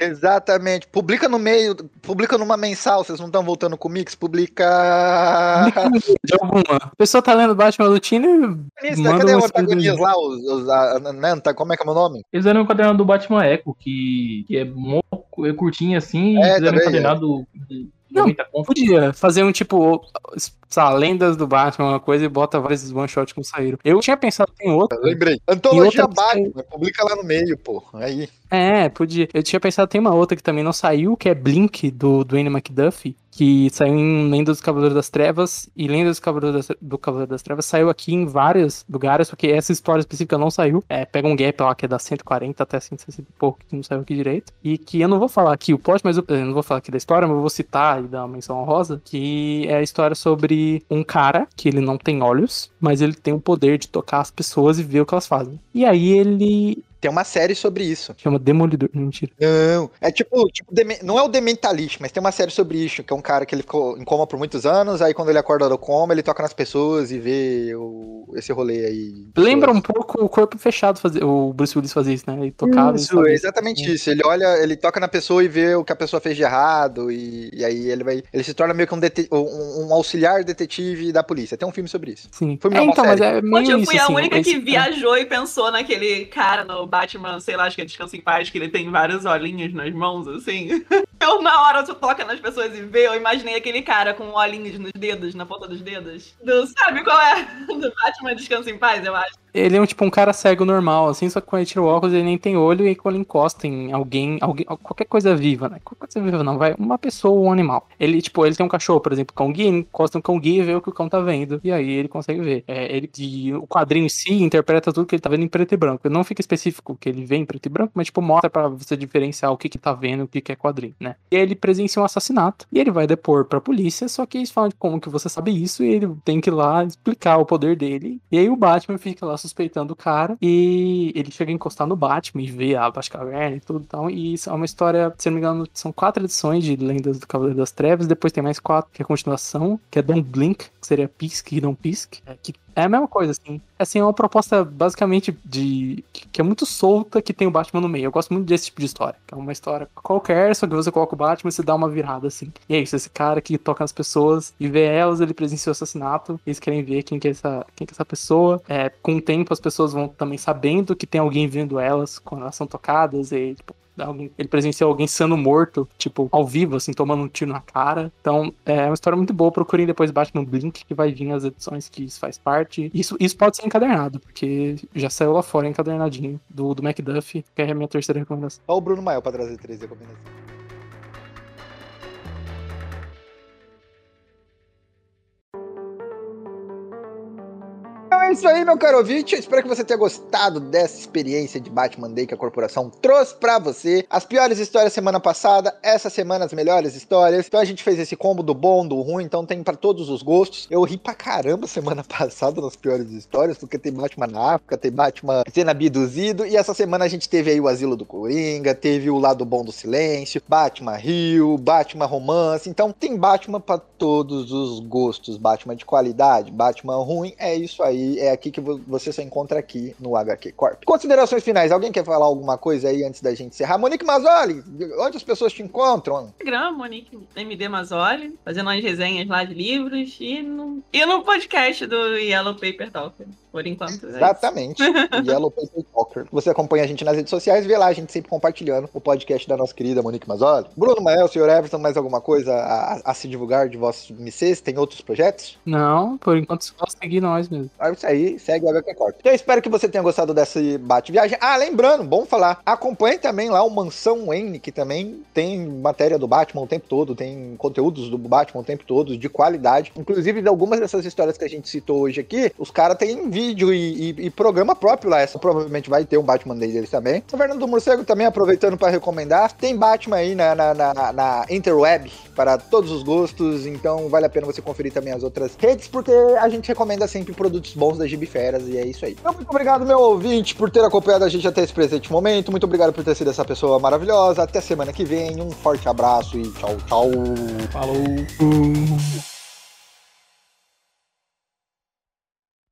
Speaker 2: Exatamente. Publica no meio, publica numa mensal, vocês não estão voltando com o Mix? Publica.
Speaker 3: de alguma. A pessoa tá lendo Batman Lutino
Speaker 2: Isso,
Speaker 3: Manda
Speaker 2: cadê os protagonias lá? Os, os, a, né, tá- como é que é o meu nome?
Speaker 4: Eles fizeram um encadernado do Batman Echo, que, que é, mó- é curtinho assim, e
Speaker 2: É,
Speaker 4: fizeram um
Speaker 2: também,
Speaker 4: encadernado de
Speaker 3: Não,
Speaker 4: 90 conto.
Speaker 3: Podia fazer um tipo, sei lá, lendas do Batman, uma coisa, e bota vários one shots que não saíram. Eu tinha pensado em outro.
Speaker 2: Lembrei. Antologia
Speaker 3: outra
Speaker 2: Batman, publica lá no meio, pô. Aí.
Speaker 3: É, podia. Eu tinha pensado, tem uma outra que também não saiu, que é Blink, do Dwayne McDuffie, que saiu em Lenda dos Cavaleiros das Trevas, e Lenda dos Cavaleiros das, do Cavaleiro das Trevas saiu aqui em vários lugares, porque essa história específica não saiu. É, pega um gap lá que é da 140 até 160 e pouco, que não saiu aqui direito. E que eu não vou falar aqui o plot, mas eu, eu não vou falar aqui da história, mas eu vou citar e dar uma menção honrosa, que é a história sobre um cara que ele não tem olhos, mas ele tem o poder de tocar as pessoas e ver o que elas fazem. E aí ele
Speaker 2: Tem uma série sobre isso.
Speaker 3: chama Demolidor, mentira.
Speaker 2: Não, é tipo, tipo não é o Dementalist, mas tem uma série sobre isso, que é um cara que ele ficou em coma por muitos anos, aí quando ele acorda do coma, ele toca nas pessoas e vê o- esse rolê aí.
Speaker 3: Lembra um pouco o corpo fechado fazer. O Bruce Willis fazia isso, né? Ele tocava e
Speaker 2: Isso, é exatamente isso. Ele olha, ele toca na pessoa e vê o que a pessoa fez de errado, e, e aí ele vai. Ele se torna meio que um, dete- um- um auxiliar detetive da polícia. Tem um filme sobre isso.
Speaker 3: Sim.
Speaker 2: Foi
Speaker 3: é, então, mas é meio
Speaker 5: Onde eu
Speaker 3: isso,
Speaker 5: fui a
Speaker 3: assim,
Speaker 5: única
Speaker 3: esse-
Speaker 5: que viajou e pensou naquele cara no Batman, sei lá, acho que é Descanso em Paz, que ele tem vários olhinhos nas mãos, assim. Eu, na hora, tu toca nas pessoas e vê, eu imaginei aquele cara com olhinhos nos dedos, na ponta dos dedos. Do, sabe qual é? Do Batman Descanso em Paz, eu acho.
Speaker 3: Ele é um tipo um cara cego normal, assim, só que quando ele tira o óculos ele nem tem olho e quando ele encosta em alguém, alguém qualquer coisa viva, né? Qualquer coisa viva não, vai, uma pessoa ou um animal. Ele, tipo, ele tem um cachorro, por exemplo, cão guia, encosta no cão guia e vê o que o cão tá vendo. E aí ele consegue ver. É, ele, e o quadrinho em si interpreta tudo que ele tá vendo em preto e branco. Não fica específico que ele vê em preto e branco, mas, tipo, mostra pra você diferenciar o que que tá vendo o que que é quadrinho, né? E aí ele presencia um assassinato e ele vai depor pra polícia, só que eles falam de como que você sabe isso e ele tem que ir lá explicar o poder dele. E aí o Batman fica lá suspeitando o cara e ele chega a encostar no Batman e vê a Batcaverna e tudo e tal. E isso é uma história, se não me engano, são quatro edições de Lendas do Cavaleiro das Trevas, depois tem mais quatro, que é a continuação, que é Don't Blink, que seria Pisque e Don't Pisque, é, que é a mesma coisa, assim. Assim, é uma proposta basicamente de. que é muito solta que tem o Batman no meio. Eu gosto muito desse tipo de história. Que é uma história qualquer, só que você coloca o Batman e você dá uma virada, assim. E é isso, esse cara que toca nas pessoas e vê elas, ele presenciou o assassinato. Eles querem ver quem que é essa, quem que é essa pessoa. É, com o tempo, as pessoas vão também sabendo que tem alguém vendo elas quando elas são tocadas. E, tipo, ele presenciou alguém sendo morto, tipo, ao vivo, assim, tomando um tiro na cara. Então, é uma história muito boa. Procurem depois Batman Blink, que vai vir as edições que isso faz parte. Isso, isso pode ser encadernado, porque já saiu lá fora encadernadinho do, do Macduff, que é a minha terceira recomendação.
Speaker 2: Olha o Bruno Mael pra trazer três recomendações. É isso aí, meu caro ouvinte. Espero que você tenha gostado dessa experiência de Batman Day que a corporação trouxe pra você. As piores histórias semana passada, essa semana as melhores histórias. Então a gente fez esse combo do bom, do ruim, então tem pra todos os gostos. Eu ri pra caramba semana passada nas piores histórias, porque tem Batman na África, tem Batman sendo abduzido, e essa semana a gente teve aí o Asilo do Coringa, teve o Lado Bom do Silêncio, Batman Rio, Batman Romance. Então tem Batman pra todos os gostos. Batman de qualidade, Batman ruim, é isso aí. É aqui que vo- você só encontra aqui no HQ Corp. Considerações finais. Alguém quer falar alguma coisa aí antes da gente encerrar? Monique Mazzoli, onde as pessoas te encontram?
Speaker 5: Instagram, Monique MD Mazzoli, fazendo umas resenhas lá de livros e no, e no podcast do Yellow Paper Talker. Por enquanto. é.
Speaker 2: Exatamente. Yellow Paper Talker. Você acompanha a gente nas redes sociais, vê lá a gente sempre compartilhando o podcast da nossa querida Monique Mazzoli. Bruno Mael, senhor Everton, mais alguma coisa a, a se divulgar de vossos MCs? Tem outros projetos?
Speaker 3: Não, por enquanto só seguir nós mesmo.
Speaker 2: É isso aí, segue o HQ Corp. Então eu espero que você tenha gostado dessa bate-viagem. Ah, lembrando, bom falar, acompanhe também lá o Mansão Wayne, que também tem matéria do Batman o tempo todo, tem conteúdos do Batman o tempo todo, de qualidade. Inclusive, de algumas dessas histórias que a gente citou hoje aqui, os caras têm vídeo e, e- e programa próprio lá. Essa provavelmente vai ter um Batman Day deles também. O Fernando Morcego também, aproveitando para recomendar, tem Batman aí na, na, na, na Interweb para todos os gostos, então vale a pena você conferir também as outras redes, porque a gente recomenda sempre produtos bons da Gibiferas e é isso aí. Então, muito obrigado, meu ouvinte, por ter acompanhado a gente até esse presente momento. Muito obrigado por ter sido essa pessoa maravilhosa. Até semana que vem. Um forte abraço e tchau, tchau.
Speaker 3: Falou.